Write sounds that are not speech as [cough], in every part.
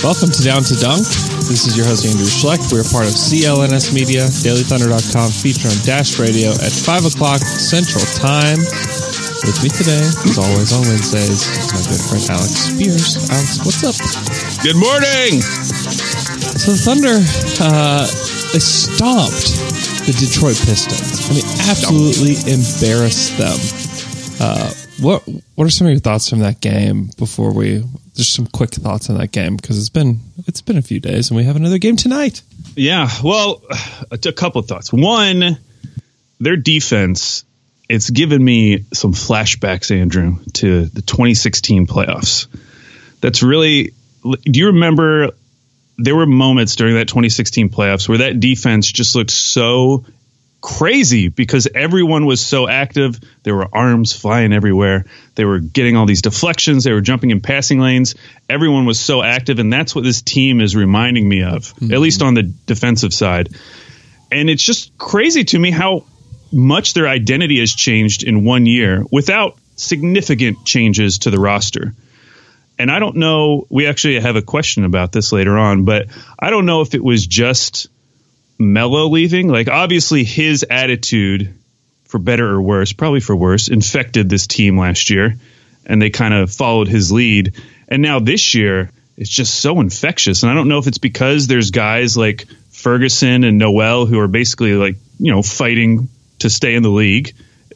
Welcome to Down to Dunk. This is your host, Andrew Schlecht. We're part of CLNS Media, DailyThunder.com, feature on Dash Radio at 5 o'clock Central Time. With me today, as always on Wednesdays, is my good friend Alex Spears. Alex, what's up? Good morning. So the Thunder, uh, they stomped the Detroit Pistons. I mean, absolutely embarrassed them. Uh, what What are some of your thoughts from that game before we just some quick thoughts on that game because it's been it's been a few days and we have another game tonight. Yeah, well, a, a couple of thoughts. One, their defense. It's given me some flashbacks, Andrew, to the 2016 playoffs. That's really. Do you remember? There were moments during that 2016 playoffs where that defense just looked so crazy because everyone was so active. There were arms flying everywhere. They were getting all these deflections. They were jumping in passing lanes. Everyone was so active, and that's what this team is reminding me of, mm-hmm. at least on the defensive side. And it's just crazy to me how much their identity has changed in one year without significant changes to the roster. And I don't know, we actually have a question about this later on, but I don't know if it was just – Melo leaving, like obviously his attitude, for better or worse, probably for worse, infected this team last year, and they kind of followed his lead. And now this year, it's just so infectious. And I don't know if it's because there's guys like Ferguson and Noel who are basically like you know fighting to stay in the league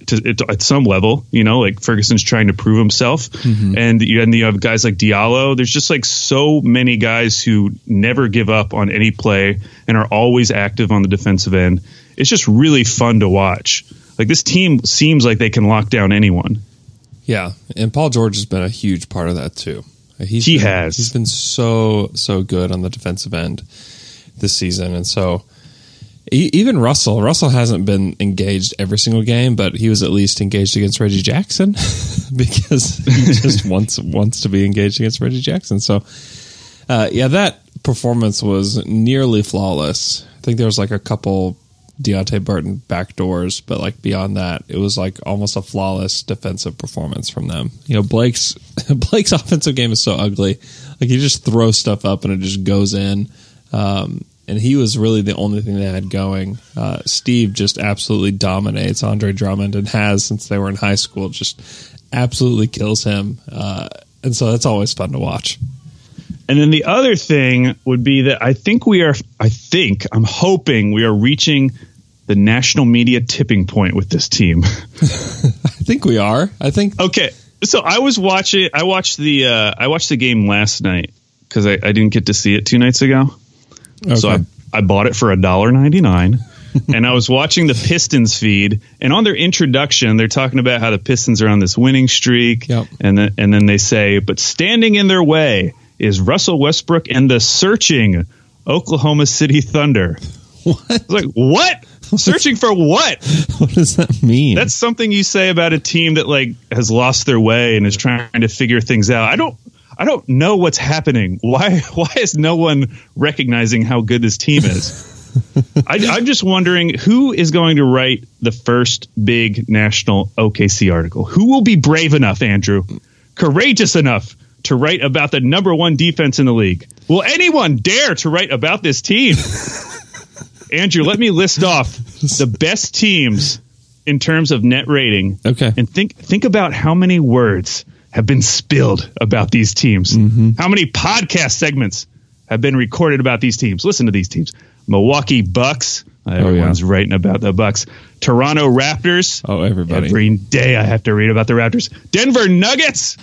to, at some level, you know, like Ferguson's trying to prove himself, mm-hmm. and you and you have guys like Diallo. There's just like so many guys who never give up on any play and are always active on the defensive end. It's just really fun to watch. Like this team seems like they can lock down anyone. Yeah, and Paul George has been a huge part of that too. He's he been, has. He's been so so good on the defensive end this season, and so even Russell, Russell hasn't been engaged every single game, but he was at least engaged against Reggie Jackson [laughs] because he [laughs] just wants wants to be engaged against Reggie Jackson. So, uh, yeah, that performance was nearly flawless. I think there was like a couple Deonte Burton backdoors, but like beyond that, it was like almost a flawless defensive performance from them. You know, Blake's [laughs] Blake's offensive game is so ugly. Like he just throws stuff up and it just goes in. Um, and he was really the only thing they had going. Uh, Steve just absolutely dominates Andre Drummond and has since they were in high school. Just absolutely kills him, uh, and so that's always fun to watch. And then the other thing would be that I think we are. I think I'm hoping we are reaching the national media tipping point with this team. [laughs] I think we are. I think. Okay, so I was watching. I watched the. Uh, I watched the game last night because I, I didn't get to see it two nights ago. Okay. So I, I bought it for a dollar ninety nine. [laughs] and I was watching the Pistons feed, and on their introduction, they're talking about how the Pistons are on this winning streak, yep. and then and then they say, but standing in their way is Russell Westbrook and the searching Oklahoma City Thunder. What? Like what? Searching for what? What does that mean? That's something you say about a team that like has lost their way and is trying to figure things out. I don't I don't know what's happening. Why [laughs] why is no one recognizing how good this team is? [laughs] I, am just wondering who is going to write the first big national OKC article. Who will be brave enough, Andrew, courageous enough to write about the number one defense in the league? Will anyone dare to write about this team? [laughs] Andrew, let me list off the best teams in terms of net rating. Okay, and think think about how many words have been spilled about these teams? Mm-hmm. How many podcast segments have been recorded about these teams? Listen to these teams: Milwaukee Bucks. Everyone's oh, yeah. writing about the Bucks. Toronto Raptors. Oh, everybody! Every day I have to read about the Raptors. Denver Nuggets.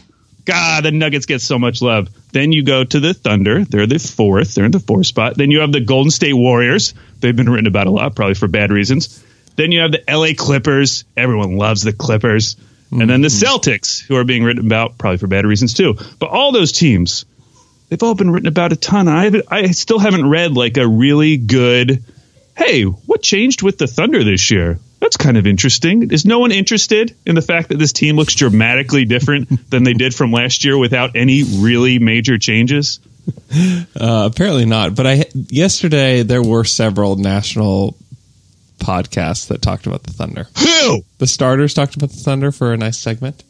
God, the Nuggets get so much love. Then you go to the Thunder. They're the fourth. They're in the fourth spot. Then you have the Golden State Warriors. They've been written about a lot, probably for bad reasons. Then you have the LA Clippers. Everyone loves the Clippers. And then the Celtics, who are being written about probably for bad reasons too. But all those teams, they've all been written about a ton. I I still haven't read like a really good. Hey, what changed with the Thunder this year? That's kind of interesting. Is no one interested in the fact that this team looks dramatically different [laughs] than they did from last year without any really major changes? Uh, apparently not. But I yesterday there were several national podcasts that talked about the Thunder. Who? The starters talked about the Thunder for a nice segment.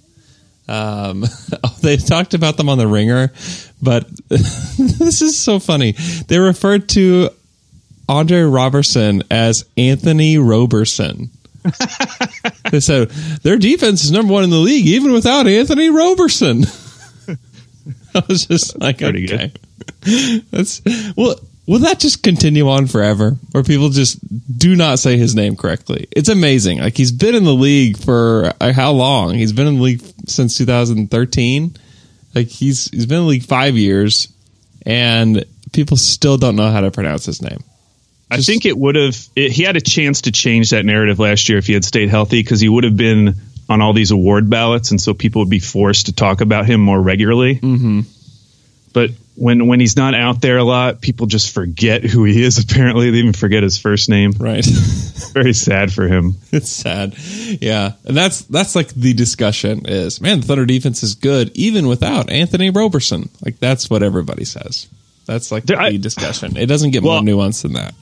Um, [laughs] they talked about them on the Ringer, but [laughs] this is so funny. They referred to Andre Roberson as Anthony Roberson. [laughs] they said their defense is number one in the league, even without Anthony Roberson. I was just like, pretty okay, that's well. Will that just continue on forever, where people just do not say his name correctly? It's amazing. Like he's been in the league for uh, how long? He's been in the league since 2013. Like he's he's been in the league five years, and people still don't know how to pronounce his name. I think it would have. He had a chance to change that narrative last year if he had stayed healthy, because he would have been on all these award ballots, and so people would be forced to talk about him more regularly. Mm-hmm. But when when he's not out there a lot, people just forget who he is. [laughs] Apparently, they even forget his first name. Right. [laughs] Very sad for him. it's sad. Yeah. And that's that's like the discussion is, man, the Thunder defense is good even without Anthony Roberson. Like that's what everybody says. That's like the I- discussion. It doesn't get Well- more nuanced than that.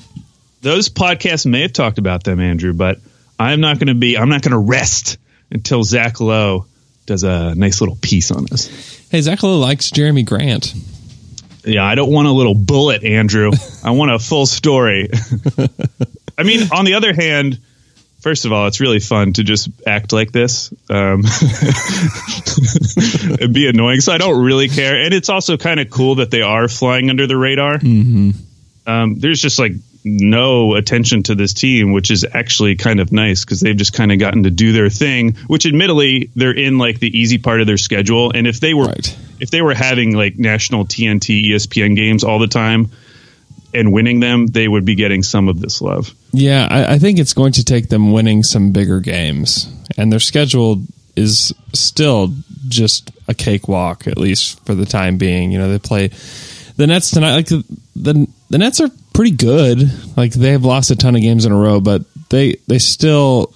Those podcasts may have talked about them, Andrew, but I'm not going to be. I'm not going to rest until Zach Lowe does a nice little piece on us. Hey, Zach Lowe likes Jerami Grant. Yeah, I don't want a little bullet, Andrew. [laughs] I want a full story. [laughs] I mean, on the other hand, first of all, it's really fun to just act like this. Um, [laughs] it'd be annoying, so I don't really care. And it's also kind of cool that they are flying under the radar. Mm-hmm. Um, there's just like no attention to this team, which is actually kind of nice because they've just kind of gotten to do their thing. Which, admittedly, they're in like the easy part of their schedule. And if they were Right. if they were having like national TNT ESPN games all the time and winning them, they would be getting some of this love. Yeah, I, I think it's going to take them winning some bigger games, and their schedule is still just a cakewalk, at least for the time being. You know, they play the Nets tonight. Like the the, the Nets are pretty good. Like they have lost a ton of games in a row, but they they still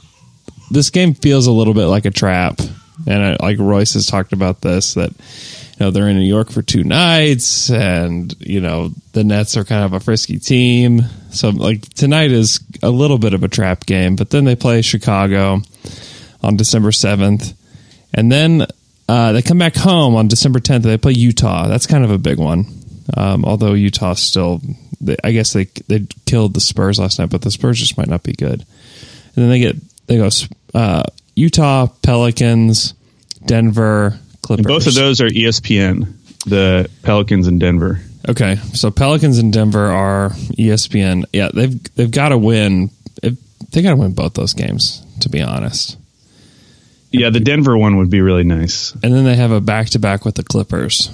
this game feels a little bit like a trap. And I, like Royce has talked about this that you know they're in New York for two nights, and you know the Nets are kind of a frisky team. So like tonight is a little bit of a trap game, but then they play Chicago on December seventh, and then uh, they come back home on December tenth. They play Utah. That's kind of a big one. Um, although Utah still, I guess they they killed the Spurs last night, but the Spurs just might not be good. And then they get they go uh, Utah, Pelicans, Denver, Clippers. Both of those are ESPN, the Pelicans and Denver. Okay, so Pelicans and Denver are ESPN. Yeah, they've they've got to win. They got to win both those games, to be honest. Yeah, the Denver one would be really nice. And then they have a back to back with the Clippers.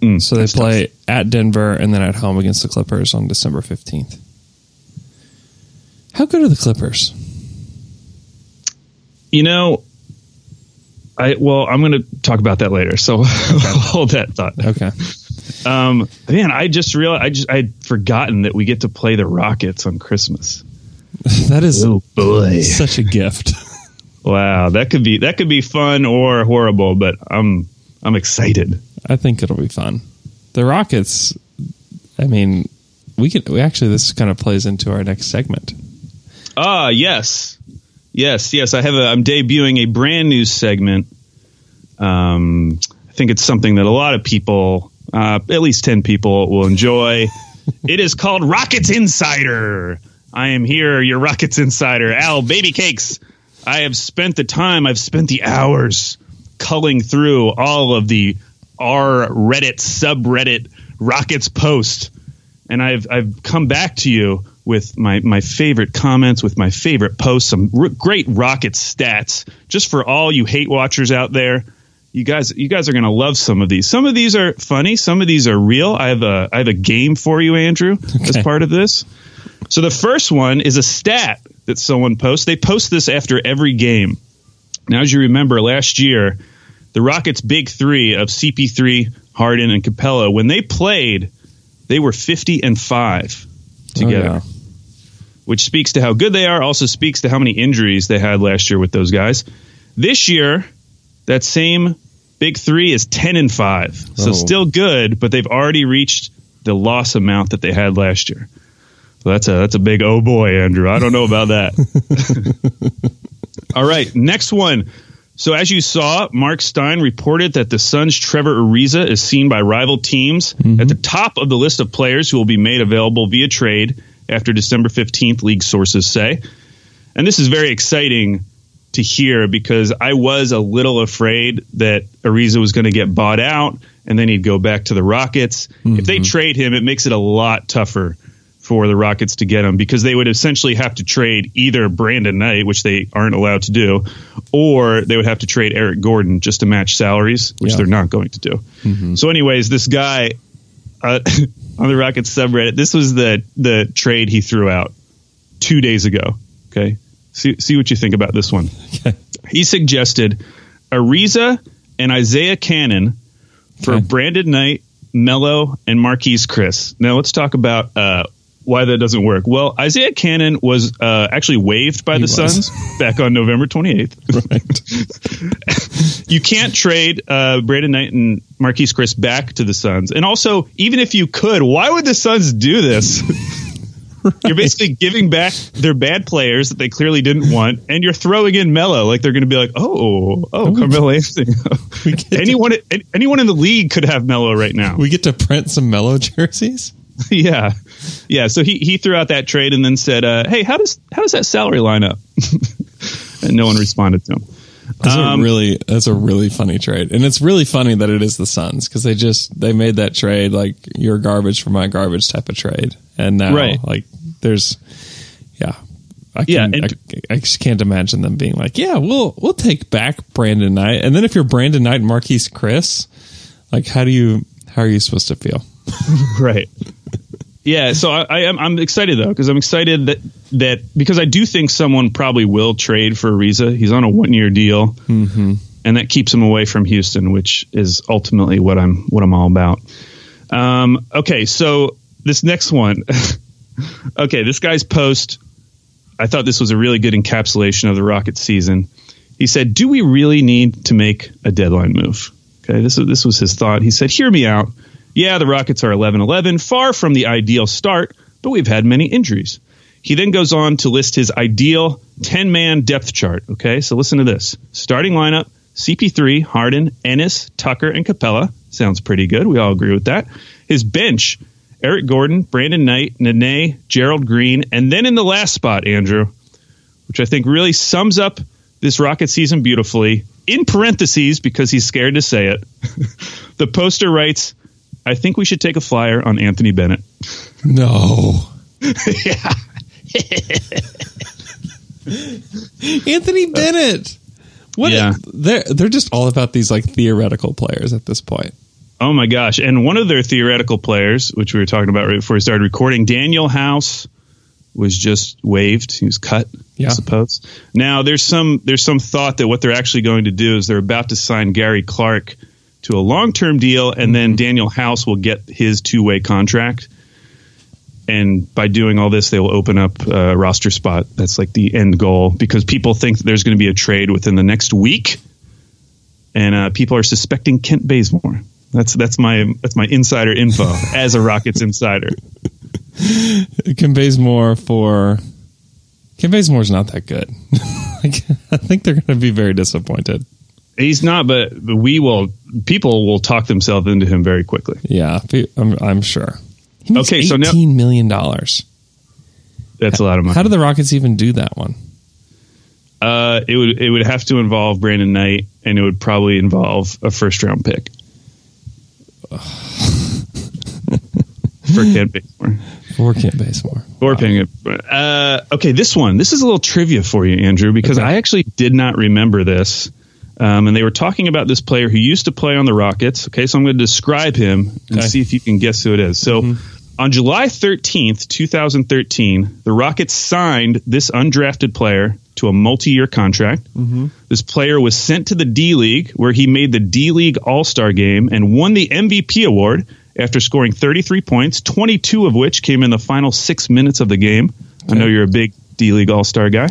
Mm, So they that's play at Denver and then at home against the Clippers on December fifteenth. How good are the Clippers? You know, I well, I'm going to talk about that later. So [laughs] hold that thought. Okay, Um, man, I just realized I just I'd forgotten that we get to play the Rockets on Christmas. [laughs] that is Oh boy! such a gift. [laughs] Wow, that could be that could be fun or horrible, but I'm I'm excited. I think it'll be fun. The Rockets. I mean, we could. We actually this kind of plays into our next segment. Ah, yes, yes, yes. I have a. I'm debuting a brand new segment. Um, I think it's something that a lot of people, uh, at least ten people, will enjoy. [laughs] it is called Rockets Insider. I am here, your Rockets Insider, Al Baby Cakes. I have spent the time, I've spent the hours culling through all of the R Reddit subreddit Rockets post and I've I've come back to you with my my favorite comments, with my favorite posts, some r- great rocket stats, just for all you hate watchers out there. You guys, you guys are gonna love some of these. Some of these are funny. Some of these are real. I have a I have a game for you, Andrew, as part of this. So the first one is a stat that someone posts. They post this after every game. Now, as you remember, last year, the Rockets' big three of CP3, Harden, and Capela, when they played, they were 50 and 5 together, Oh, yeah. which speaks to how good they are, also speaks to how many injuries they had last year with those guys. This year, that same big three is 10 and 5. So Oh. still good, but they've already reached the loss amount that they had last year. So that's a that's a big oh boy, Andrew. I don't know about that. [laughs] All right, next one. So as you saw, Mark Stein reported that the Suns' Trevor Ariza is seen by rival teams mm-hmm. at the top of the list of players who will be made available via trade after December 15th, league sources say. And this is very exciting to hear because I was a little afraid that Ariza was going to get bought out and then he'd go back to the Rockets. If they mm-hmm. trade him, it makes it a lot tougher for the Rockets to get him because they would essentially have to trade either Brandon Knight, which they aren't allowed to do, or they would have to trade Eric Gordon just to match salaries, which Yeah. they're not going to do. So, anyways, this guy uh, [laughs] on the Rockets subreddit, this was the the trade he threw out two days ago. Okay, see see what you think about this one. [laughs] He suggested Ariza and Isaiah Canaan for Okay. Brandon Knight, Melo, and Marquese Chriss. Now let's talk about uh, why that doesn't work. Well, Isaiah Canaan was uh, actually waived by the was. Suns [laughs] back on November 28th. Right. [laughs] you can't trade uh, Brandon Knight and Marquese Chriss back to the Suns. And also, even if you could, why would the Suns do this? [laughs] You're basically giving back their bad players that they clearly didn't want, and you're throwing in Melo. Like they're going to be like, oh, oh, Carmelo Anthony. Get to- anyone, anyone in the league could have Melo right now. We get to print some Melo jerseys. [laughs] yeah, yeah. So he he threw out that trade and then said, uh, "Hey, how does how does that salary line up?" [laughs] and no one responded to him. That's Um, a really that's a really funny trade, and it's really funny that it is the Suns because they just they made that trade like your garbage for my garbage type of trade, and now Right. like there's yeah. I Yeah, can, and- I, I just can't imagine them being like, yeah, we'll we'll take back Brandon Knight, and then if you're Brandon Knight and Marquese Chriss, like how do you how are you supposed to feel? [laughs] right. Yeah, so I, I am I'm excited though because I'm excited that that because I do think someone probably will trade for Ariza. He's on a one year deal, mm-hmm. and that keeps him away from Houston, which is ultimately what I'm what I'm all about. Um, okay, so this next one, [laughs] okay, this guy's post. I thought this was a really good encapsulation of the Rockets season. He said, "Do we really need to make a deadline move?" Okay, this was this was his thought. He said, "Hear me out. Yeah, the Rockets are 11-11, far from the ideal start, but we've had many injuries." He then goes on to list his ideal 10-man depth chart. Okay, so listen to this: starting lineup: CP3, Harden, Ennis, Tucker, and Capela. Sounds pretty good. We all agree with that. His bench: Eric Gordon, Brandon Knight, Nene, Gerald Green, and then in the last spot, Andrew, which I think really sums up this Rocket season beautifully. In parentheses, because he's scared to say it, [laughs] the poster writes, I think we should take a flyer on Anthony Bennett. No, [laughs] yeah. [laughs] Anthony Bennett. What? Yeah. They're they're just all about these like theoretical players at this point. Oh my gosh. And one of their theoretical players, which we were talking about right before we started recording, Danuel House was just waived. He was cut, Yeah. I suppose. Now there's some there's some thought that what they're actually going to do is they're about to sign Gary Clark to a long term deal and then Danuel House will get his two way contract. And by doing all this, they will open up a roster spot. That's like the end goal because people think there's going to be a trade within the next week, and uh, people are suspecting Kent Bazemore. That's that's my that's my insider info [laughs] as a Rockets insider. Kent Bazemore for Kim is not that good. [laughs] I think they're going to be very disappointed. He's not, but, we will. People will talk themselves into him very quickly. Yeah, I'm, I'm sure. He makes Okay, so now- million dollars. That's a lot of money. How do the Rockets even do that one? Uh, it would it would have to involve Brandon Knight, and it would probably involve a first round pick [sighs] for Kent Bazemore. For Kent Bazemore. Or paying it. Uh, okay, this one. This is a little trivia for you, Andrew, because Okay. I actually did not remember this. Um, and they were talking about this player who used to play on the Rockets. Okay, so I'm going to describe him and Okay. see if you can guess who it is. So on July 13th, 2013, the Rockets signed this undrafted player to a multi-year contract. This player was sent to the D League, where he made the D League All Star game and won the MVP award after scoring 33 points, 22 of which came in the final six minutes of the game. I know you're a big D League All Star guy.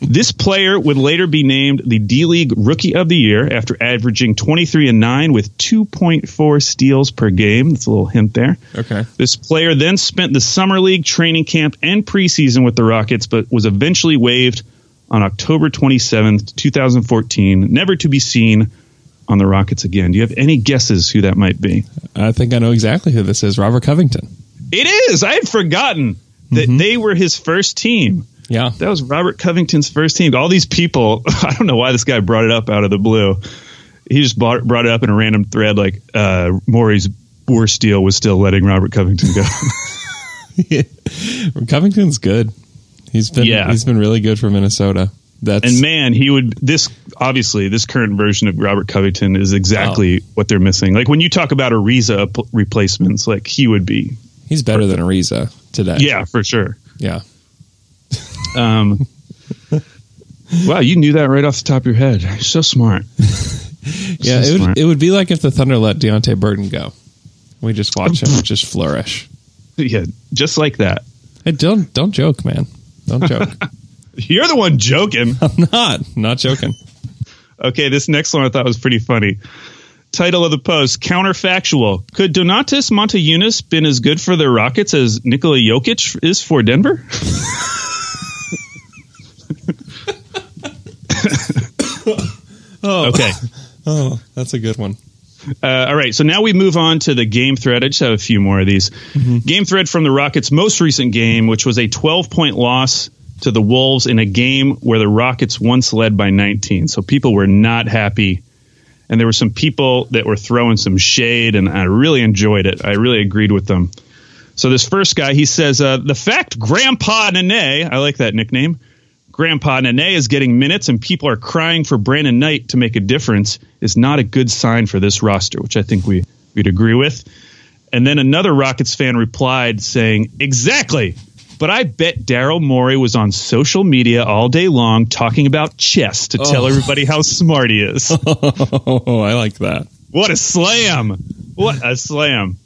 This player would later be named the D League Rookie of the Year after averaging 23 and 9 with 2.4 steals per game. That's a little hint there. Okay. This player then spent the summer league training camp and preseason with the Rockets, but was eventually waived on October 27th, 2014, never to be seen on the Rockets again. Do you have any guesses who that might be? I think I know exactly who this is. Robert Covington. It is. I had forgotten that mm-hmm. they were his first team. Yeah. That was Robert Covington's first team. All these people, [laughs] I don't know why this guy brought it up out of the blue. He just brought, brought it up in a random thread like uh, Morey's worst deal was still letting Robert Covington go. [laughs] [laughs] Covington's good. He's been Yeah. he's been really good for Minnesota. That's And man, he would this obviously this current version of Robert Covington is exactly what they're missing. Like when you talk about Ariza p- replacements, like he would be. he's better than Ariza today. Yeah, for sure. Yeah. Um, wow, you knew that right off the top of your head. You're so smart. [laughs] Yeah, So it would smart. it would be like if the Thunder let Deonte Burton go. We just watch him [laughs] just flourish. yeah, just like that. Hey, don't don't joke, man. Don't joke. [laughs] You're the one joking. I'm not not joking. Okay, this next one I thought was pretty funny. Title of the post: Counterfactual. Could Donatas Motiejunas been as good for the Rockets as Nikola Jokic is for Denver? Oh, [laughs] Okay. [laughs] oh, that's a good one. Uh, all right, so now we move on to the game thread. I just have a few more of these. Game thread from the Rockets' most recent game, which was a 12 point loss to the Wolves in a game where the Rockets once led by 19. So people were not happy. And there were some people that were throwing some shade, and I really enjoyed it. I really agreed with them. So this first guy, he says, uh, the fact Grandpa Nene, I like that nickname, Grandpa Nene is getting minutes and people are crying for Brandon Knight to make a difference is not a good sign for this roster, which I think we, we'd agree with. And then another Rockets fan replied saying, Exactly. But I bet Daryl Morey was on social media all day long talking about chess to tell oh. everybody how smart he is. [laughs] Oh, I like that. What a slam! What a slam!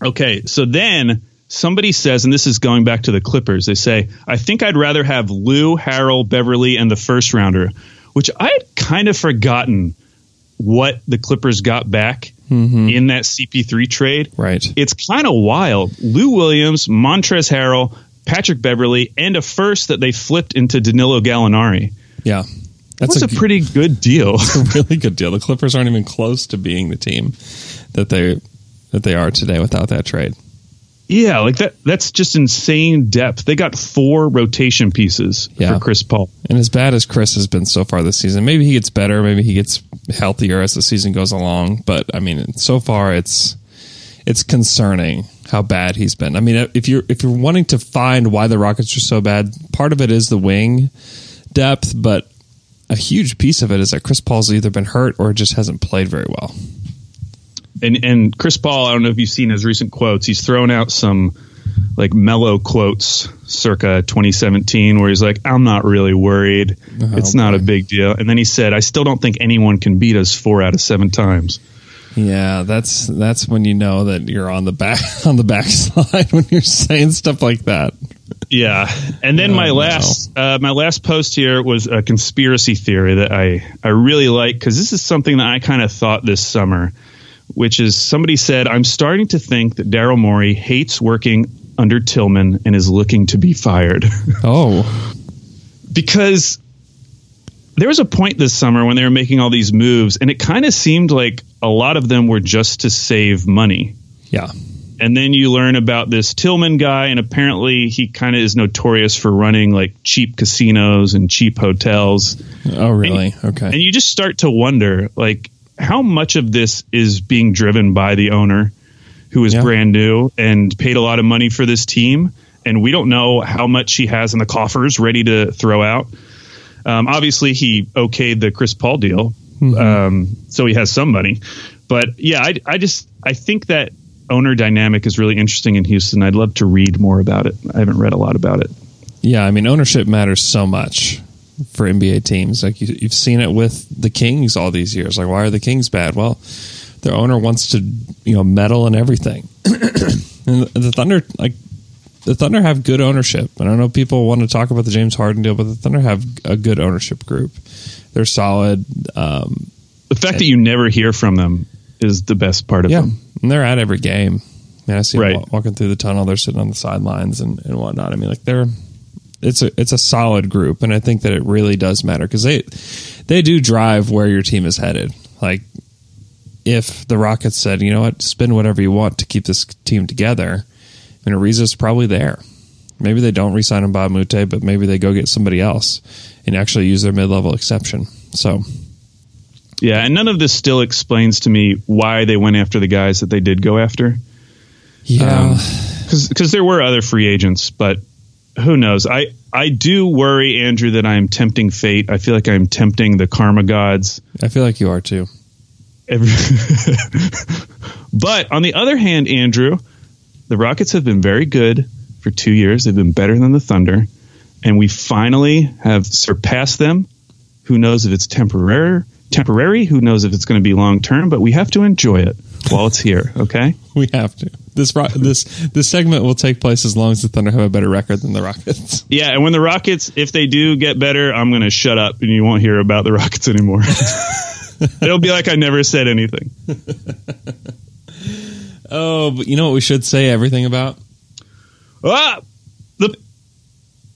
Okay, so then somebody says, and this is going back to the Clippers, they say, I think I'd rather have Lou, Harrell, Beverley, and the first rounder, which I had kind of forgotten what the Clippers got back mm-hmm. in that CP3 trade. Right. It's kind of wild. Lou Williams, Montrezl Harrell, Patrick Beverley, and a first that they flipped into Danilo Gallinari. Yeah. That's That's a, pretty good deal. [laughs] a really good deal. The Clippers aren't even close to being the team that they that they are today without that trade. Yeah, like that. That's just insane depth. They got four rotation pieces Yeah. for Chris Paul. And as bad as Chris has been so far this season, maybe he gets better, maybe he gets healthier as the season goes along. But I mean, so far it's it's concerning how bad he's been. I mean, if you're if you're wanting to find why the Rockets are so bad, part of it is the wing depth, but a huge piece of it is that Chris Paul's either been hurt or just hasn't played very well. And and Chris Paul, I don't know if you've seen his recent quotes. He's thrown out some like mellow quotes circa 2017 where he's like, I'm not really worried. it's not a big deal. And then he said, I still don't think anyone can beat us four out of seven times. Yeah, that's that's when you know that you're on the back [laughs] on the backslide when you're saying stuff like that. Yeah, and then Oh, my no. last uh, my last post here was a conspiracy theory that I I really like because this is something that I kind of thought this summer, which is somebody said I'm starting to think that Daryl Morey hates working under Tilman and is looking to be fired [laughs] Oh, because there was a point this summer when they were making all these moves and it kind of seemed like a lot of them were just to save money yeah. and then you learn about this Tilman guy, and apparently he kind of is notorious for running like cheap casinos and cheap hotels. Oh, really? Okay. And you just start to wonder, like, how much of this is being driven by the owner, who is Yeah. brand new and paid a lot of money for this team, and we don't know how much he has in the coffers ready to throw out. Um, obviously, he okayed the Chris Paul deal, um, so he has some money. But yeah, I, I just I think that owner dynamic is really interesting in Houston. I'd love to read more about it. I haven't read a lot about it. Yeah, I mean, ownership matters so much for NBA teams. Like you, you've seen it with the Kings all these years. Like why are the Kings bad? Well, their owner wants to you know meddle in everything. [clears throat] and the Thunder like the Thunder have good ownership. And I know people want to talk about the James Harden deal, but the Thunder have a good ownership group. They're solid. Um, The fact that you never hear from them is the best part of yeah, them. and they're at every game. I mean, I see Right. them walking through the tunnel. They're sitting on the sidelines and, and whatnot. I mean, like they're it's a it's a solid group, and I think that it really does matter because they they do drive where your team is headed. Like if the Rockets said, you know what, spend whatever you want to keep this team together, and Ariza's probably there. Maybe they don't re-sign him Bob Mute, but maybe they go get somebody else and actually use their mid-level exception. So Yeah, and none of this still explains to me why they went after the guys that they did go after. yeah, um, Because there were other free agents, but who knows? I, I do worry, Andrew, that I am tempting fate. I feel like I'm tempting the karma gods. I feel like you are too. [laughs] But on the other hand, Andrew, the Rockets have been very good for two years. They've been better than the Thunder, and we finally have surpassed them. Who knows if it's temporary? Temporary. Who knows if it's going to be long term? But we have to enjoy it while it's here. Okay. We have to. This ro- this this segment will take place as long as the Thunder have a better record than the Rockets. [laughs] Yeah, and when the Rockets, if they do get better, I'm going to shut up and you won't hear about the Rockets anymore. [laughs] It'll be like I never said anything. [laughs] Oh, but you know what we should say everything about? Ah, the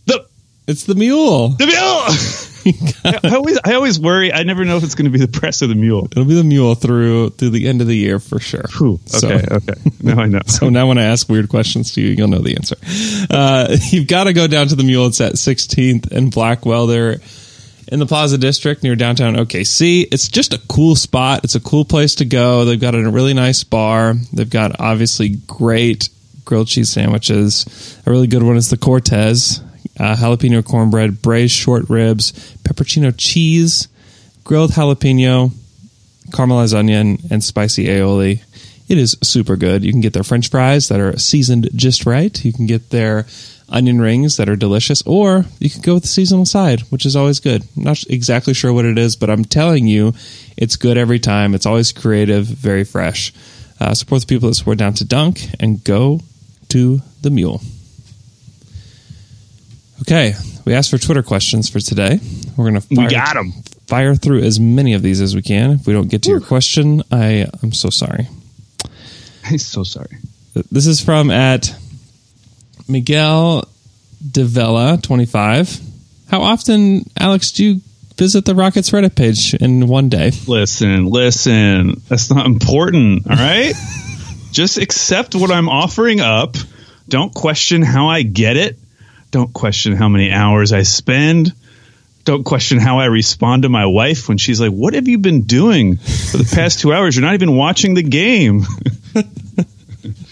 the It's the mule. the mule. [laughs] I, always I always worry. I never know if it's going to be the press or the mule. It'll be the mule through through the end of the year for sure. Whew, So- okay, okay. [laughs] Now I know. So now when I ask weird questions to you, you'll know the answer. Uh, [laughs] you've got to go down to the Mule. It's at 16th and Blackwell. They're in the Plaza District near downtown OKC. It's just a cool spot. It's a cool place to go. They've got a really nice bar. They've got obviously great grilled cheese sandwiches. A really good one is the Cortez, uh, jalapeno cornbread, braised short ribs, peppercino cheese, grilled jalapeno, caramelized onion, and spicy aioli. It is super good. You can get their french fries that are seasoned just right. You can get their onion rings that are delicious, or you can go with the seasonal side, which is always good. I'm not exactly sure what it is, but I'm telling you, it's good every time. It's always creative, very fresh. Uh, support the people that support Down to Dunk and go to the Mule. Okay, we asked for Twitter questions for today. We're going to We got 'em. Fire through as many of these as we can. If we don't get to your question, I I am so sorry. I'm [laughs] so sorry. This is from at Miguel Devella twenty five. How often, Alex, do you visit the Rockets Reddit page in one day? Listen, listen. That's not important. All right. [laughs] Just accept what I'm offering up. Don't question how I get it. Don't question how many hours I spend. Don't question how I respond to my wife when she's like, What have you been doing for the past two hours? You're not even watching the game. [laughs]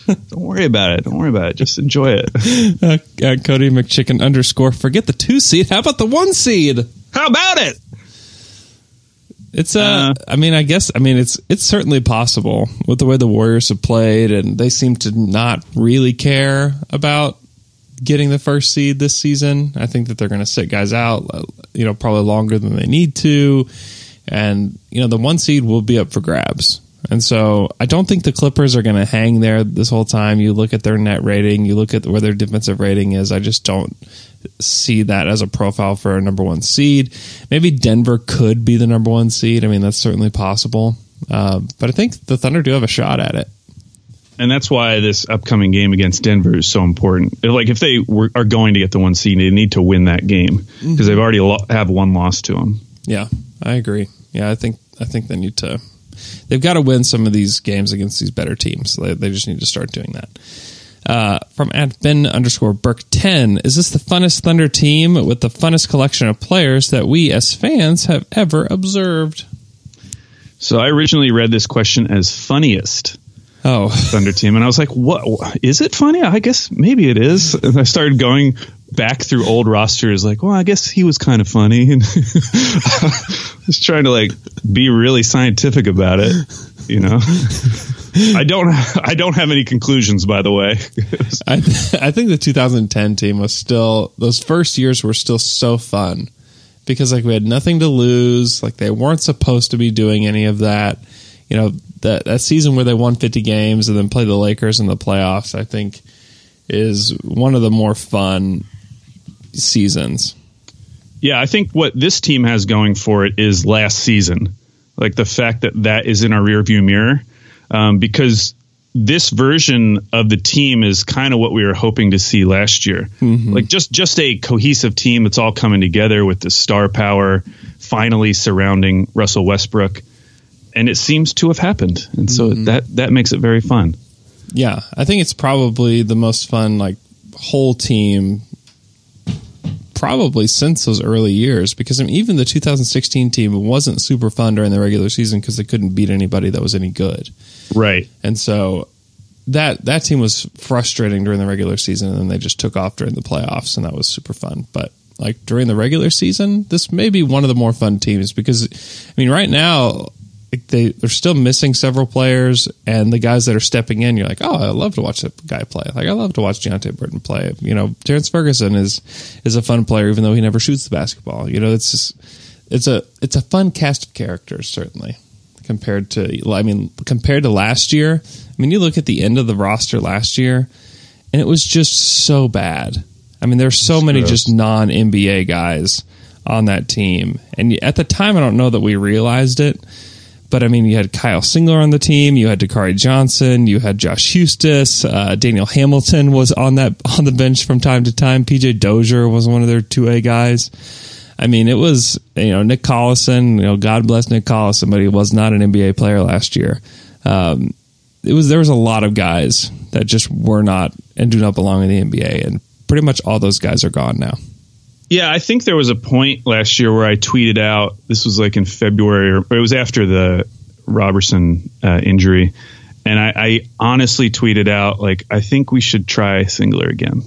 Don't worry about it. Don't worry about it. Just enjoy it. [laughs] Uh, uh, Cody McChicken underscore. Forget the two seed. How about the one seed? How about it? It's uh, Uh. I mean, I guess, I mean, it's it's certainly possible with the way the Warriors have played, and they seem to not really care about getting the first seed this season. I think that they're going to sit guys out, uh, you know, probably longer than they need to, and you know, the one seed will be up for grabs. And so I don't think the Clippers are going to hang there this whole time. You look at their net rating, you look at where their defensive rating is. I just don't see that as a profile for a number one seed. Maybe Denver could be the number one seed. I mean, that's certainly possible. Uh, but I think the Thunder do have a shot at it. And that's why this upcoming game against Denver is so important. Like if they were, are going to get the one seed, they need to win that game because they've already lo- have one loss to them. Yeah, I agree. Yeah, I think I think they need to. They've got to win some of these games against these better teams. They, they just need to start doing that. Uh, from at Ben underscore Burke ten, is this the funnest Thunder team with the funnest collection of players that we as fans have ever observed? So I originally read this question as funniest Oh, [laughs] Thunder team, and I was like, "What is it funny? I guess maybe it is." And I started going back through old rosters, like, "Well, I guess he was kind of funny," [laughs] and just trying to like be really scientific about it, you know. I don't. I don't have any conclusions, by the way. [laughs] I, th- I think the 2010 team was still those first years were still so fun because like we had nothing to lose. Like they weren't supposed to be doing any of that. You know that that season where they won 50 games and then play the Lakers in the playoffs. I think is one of the more fun seasons. Yeah, I think what this team has going for it is last season, like the fact that that is in our rearview mirror, um, because this version of the team is kind of what we were hoping to see last year. Mm-hmm. Like just just a cohesive team that's all coming together with the star power finally surrounding Russell Westbrook, and it seems to have happened, and so mm-hmm. that that makes it very fun. Yeah, I think it's probably the most fun like whole team probably since those early years because I mean, even the 2016 team wasn't super fun during the regular season because they couldn't beat anybody that was any good. Right. And so that that team was frustrating during the regular season and then they just took off during the playoffs and that was super fun. But like during the regular season, this may be one of the more fun teams because I mean right now they they're still missing several players, and the guys that are stepping in, you're like, oh, I love to watch that guy play. Like I love to watch Deonte Burton play. You know, Terrance Ferguson is is a fun player, even though he never shoots the basketball. You know, it's just, it's a it's a fun cast of characters, certainly compared to I mean compared to last year. I mean, you look at the end of the roster last year, and it was just so bad. I mean, there's so many just non NBA guys on that team, and at the time, I don't know that we realized it but I mean, you had Kyle Singler on the team, you had Dakari Johnson, you had Josh Huestis, uh, Daniel Hamilton was on that [laughs] on the bench from time to time. PJ Dozier was one of their two A guys. I mean, it was you know Nick Collison. You know, God bless Nick Collison, but he was not an NBA player last year. Um, it was there was a lot of guys that just were not and do not belong in the NBA, and pretty much all those guys are gone now. Yeah, I think there was a point last year where I tweeted out. This was like in February, or it was after the Roberson uh, injury, and I, I, honestly tweeted out like, "I think we should try Singler again."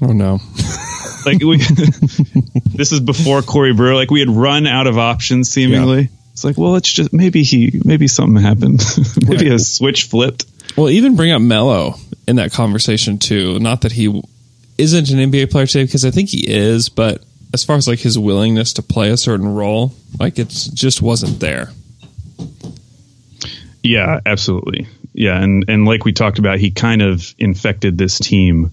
Oh no! [laughs] like we, [laughs] this is before Corey Brewer. Like we had run out of options seemingly. Yeah. It's like, well, it's just maybe he, maybe something happened. [laughs] maybe right. a switch flipped. Well, even bring up Melo in that conversation too. Not that he isn't an NBA player today because I think he is, but as far as like his willingness to play a certain role, like it just wasn't there. Yeah, absolutely. Yeah, and and like we talked about, he kind of infected this team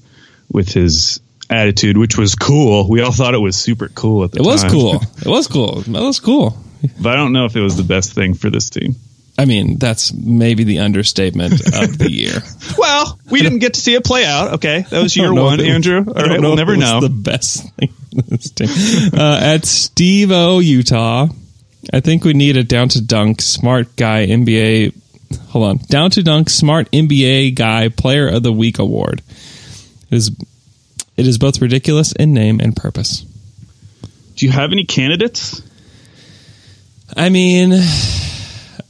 with his attitude, which was cool. We all thought it was super cool at the time. it time. was cool. [laughs] It was cool. It was cool. But I don't know if it was the best thing for this team. I mean, that's maybe the understatement of the year. [laughs] well, we didn't get to see it play out. Okay, that was year one, Andrew. All right, we'll never know. The best thing uh, at Steve O, Utah. I think we need a down to dunk smart guy NBA. Hold on, down to dunk smart NBA guy player of the week award. It is it is both ridiculous in name and purpose. Do you have any candidates? I mean,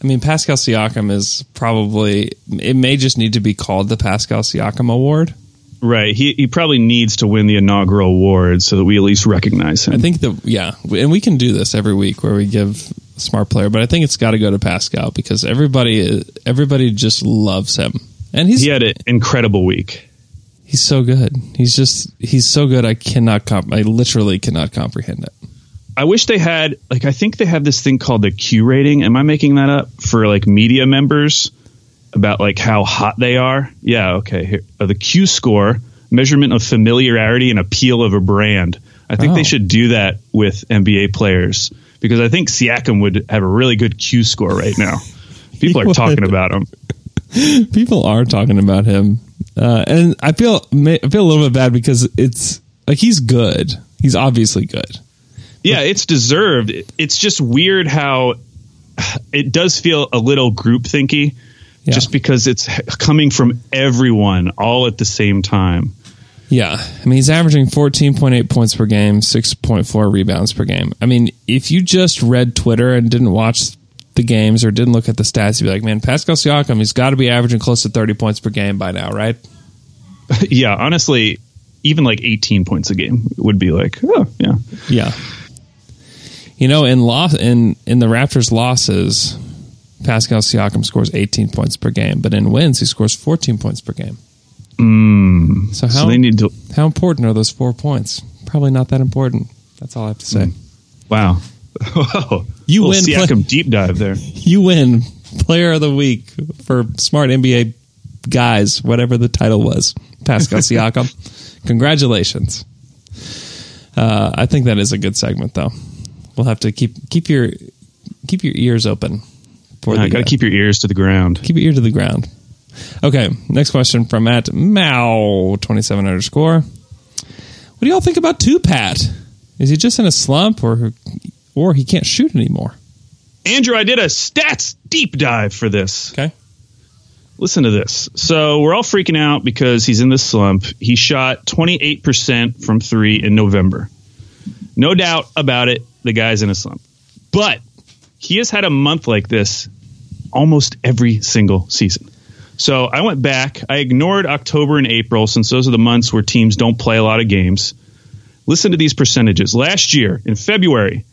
I mean, Pascal Siakam is probably, it may just need to be called the Pascal Siakam Award. Right. He, he probably needs to win the inaugural award so that we at least recognize him. I think that, yeah. And we can do this every week where we give a smart player, but I think it's got to go to Pascal because everybody, everybody just loves him. And he's, he had an incredible week. He's so good. He's just, he's so good. I cannot, comp- I literally cannot comprehend it. I wish they had like I think they have this thing called the Q rating. Am I making that up for like media members about like how hot they are? Yeah, okay. Here, uh, the Q score, measurement of familiarity and appeal of a brand. I think oh. they should do that with NBA players because I think Siakam would have a really good Q score right now. People are [laughs] talking about him. People are talking about him, uh, and I feel I feel a little bit bad because it's like he's good. He's obviously good yeah, it's deserved. It's just weird how it does feel a little group thinky, yeah. just because it's coming from everyone all at the same time. Yeah, I mean he's averaging 14.8 points per game, 6.4 rebounds per game. I mean, if you just read Twitter and didn't watch the games or didn't look at the stats, you'd be like, man, Pascal Siakam, he's got to be averaging close to 30 points per game by now, right? [laughs] yeah, honestly, even like 18 points a game would be like, oh, yeah. Yeah. You know, in loss in in the Raptors' losses, Pascal Siakam scores 18 points per game, but in wins he scores 14 points per game. Mm, so how so they need to how important are those four points? Probably not that important. That's all I have to say. Mm. Wow. [laughs] Whoa. You win play- deep dive there. [laughs] You win Player of the Week for Smart NBA Guys, whatever the title was. Pascal [laughs] Siakam. Congratulations. Uh, I think that is a good segment, though. We'll have to keep keep your keep your ears open for I the got to uh, keep your ears to the ground. keep your ear to the ground. Okay, next question from at Mao twenty seven underscore. What do y'all think about two Pat? Is he just in a slump, or or he can't shoot anymore? Andrew, I did a stats deep dive for this. Okay, Listen to this. So we're all freaking out because he's in this slump. He shot 28% from three in November. No doubt about it, the guy's in a slump. But he has had a month like this almost every single season. So I went back. I ignored October and April since those are the months where teams don't play a lot of games. Listen to these percentages. Last year, in February,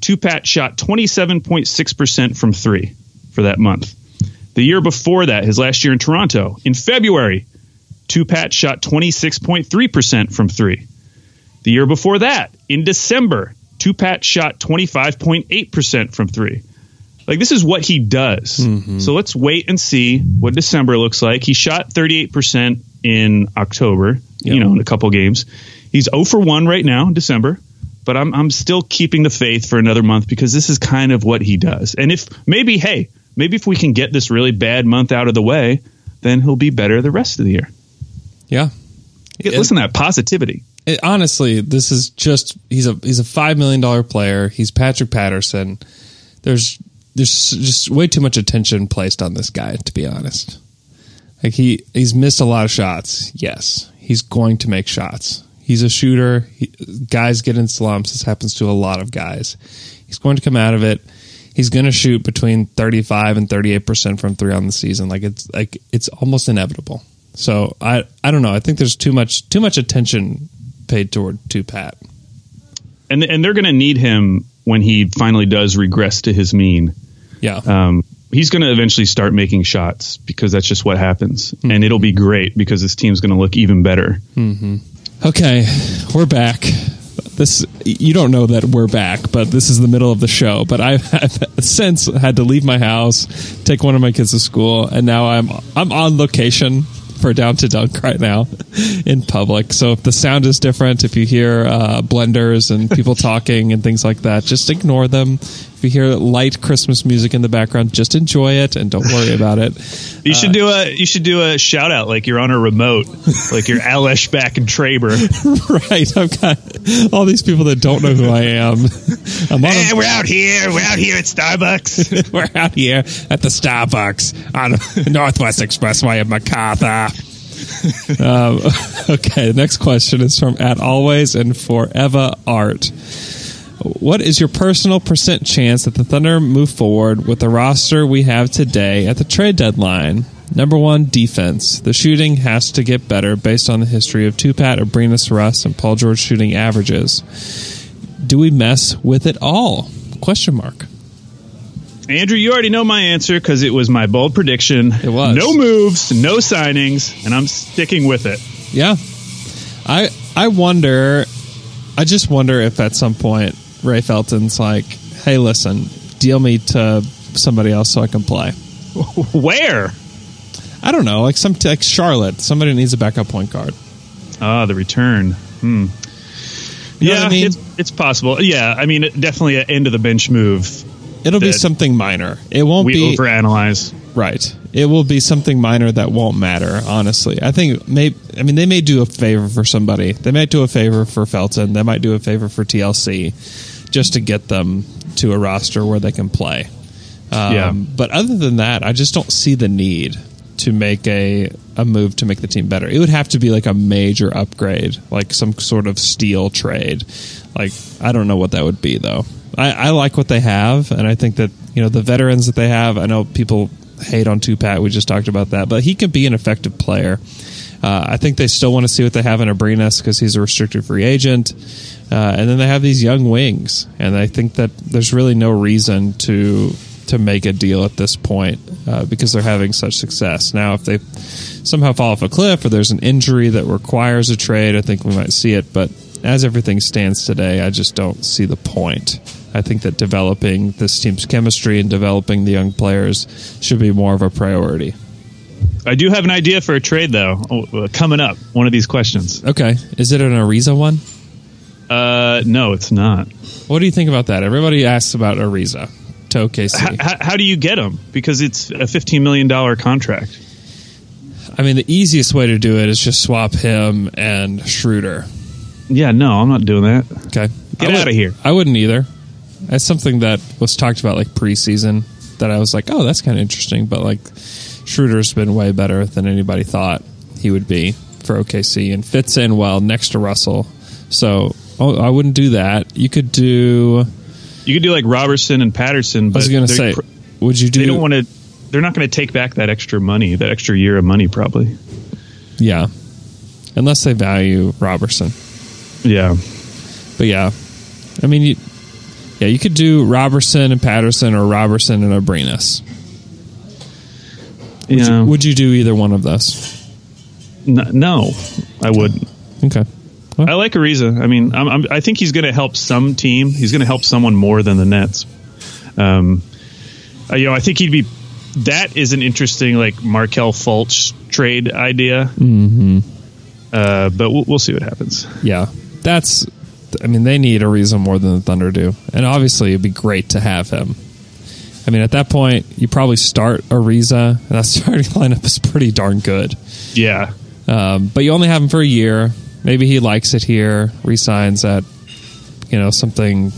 Tupat shot 27.6% from three for that month. The year before that, his last year in Toronto, in February, Tupat shot 26.3% from three. The year before that, in December, Tupat shot 25.8% from three. Like, this is what he does. Mm-hmm. So let's wait and see what December looks like. He shot 38% in October, you know, in a couple games. He's 0 for 1 right now in December, but I'm, I'm still keeping the faith for another month because this is kind of what he does. And if maybe, hey, maybe if we can get this really bad month out of the way, then he'll be better the rest of the year. yeah. Listen to that positivity. It, honestly, this is just he's a he's a five million dollar player. He's Patrick Patterson. There's there's just way too much attention placed on this guy. To be honest, like he he's missed a lot of shots. Yes, he's going to make shots. He's a shooter. He, guys get in slumps. This happens to a lot of guys. He's going to come out of it. He's going to shoot between 35 and 38 percent from three on the season. Like it's like it's almost inevitable. So I I don't know. I think there's too much too much attention paid toward to Pat. And, and they're going to need him when he finally does regress to his mean. Yeah. um, he's going to eventually start making shots because that's just what happens, and it'll be great because this team's going to look even better. Okay, we're back. This you don't know that we're back, but this is the middle of the show. But I've, I've since had to leave my house, take one of my kids to school, and now I'm I'm on location for Down to Dunk right now in public. So if the sound is different, if you hear uh, blenders and people [laughs] talking and things like that, just ignore them. If you hear light Christmas music in the background, just enjoy it and don't worry about it. [laughs] You should do a you should do a shout out like you're on a remote, [laughs] like you're Al back in Traber. [laughs] right, I've got all these people that don't know who I am. I'm on a- we're out here. We're out here at Starbucks. We're out here at the Starbucks on Northwest Expressway of MacArthur. um, okay, the next question is from at always and forever art. What is your personal percent chance that the Thunder move forward with the roster we have today at the trade deadline? Number one, defense. The shooting has to get better based on the history of Tupat, Abrines, Russ, and Paul George shooting averages. Do we mess with it all? Question mark. Andrew, you already know my answer because it was my bold prediction. It was. no moves, no signings, and I'm sticking with it. Yeah. I I wonder I just wonder if at some point Ray Felton's like, "Hey, listen, deal me to somebody else so I can play." [laughs] Where? I don't know, like some like Charlotte, somebody needs a backup point guard. Ah, the return. Hmm. You know yeah, I mean? it's, it's possible. Yeah, I mean, definitely an end of the bench move. It'll be something minor. It won't We be overanalyze. right. It will be something minor that won't matter. Honestly, I think may. I mean, they may do a favor for somebody. They might do a favor for Felton. They might do a favor for TLC, just to get them to a roster where they can play. Um, Yeah. But other than that, I just don't see the need to make a a move to make the team better. It would have to be like a major upgrade, like some sort of steal trade. Like I don't know what that would be though. I, I like what they have, and I think that you know the veterans that they have. I know people hate on Tupat. We just talked about that, but he can be an effective player. Uh, I think they still want to see what they have in Abrines because he's a restricted free agent, uh, and then they have these young wings, and I think that there's really no reason to to make a deal at this point uh, because they're having such success. Now, if they somehow fall off a cliff or there's an injury that requires a trade, I think we might see it. But as everything stands today, I just don't see the point. I think that developing this team's chemistry and developing the young players should be more of a priority. I do have an idea for a trade though oh, uh, coming up. One of these questions. Okay, is it an Ariza one? Uh, no, it's not. What do you think about that? Everybody asks about Ariza to OKC. How do you get him? Because it's a fifteen million dollar contract. I mean, the easiest way to do it is just swap him and Schroeder. Yeah, no, I'm not doing that. Okay, Get out of here. I wouldn't either. That's something that was talked about like preseason. That I was like, oh, that's kind of interesting. But like, Schroeder's been way better than anybody thought he would be for OKC, and fits in well next to Russell. So oh, I wouldn't do that. You could do. You could do like Roberson and Patterson. But I was going to say, pr- would you do? they don't want to. They're not going to take back that extra money, that extra year of money, probably. Yeah, unless they value Roberson. Yeah, But yeah, I mean, you, yeah, you could do Roberson and Patterson or Roberson and Abrines. Would, yeah. you, would you do either one of those? N- no, I wouldn't. Okay. I like Ariza. I mean, I'm, I'm, I think he's going to help some team. He's going to help someone more than the Nets. Um, uh, you know, I think he'd be. That is an interesting like Markelle Fultz trade idea. Mm-hmm. Uh, but we'll, we'll see what happens. Yeah, that's. I mean, they need a reason more than the Thunder do, and obviously it'd be great to have him. I mean, at that point, you probably start Ariza, and that [laughs] starting lineup is pretty darn good. Yeah, Um, but you only have him for a year. Maybe he likes it here, resigns at you know something,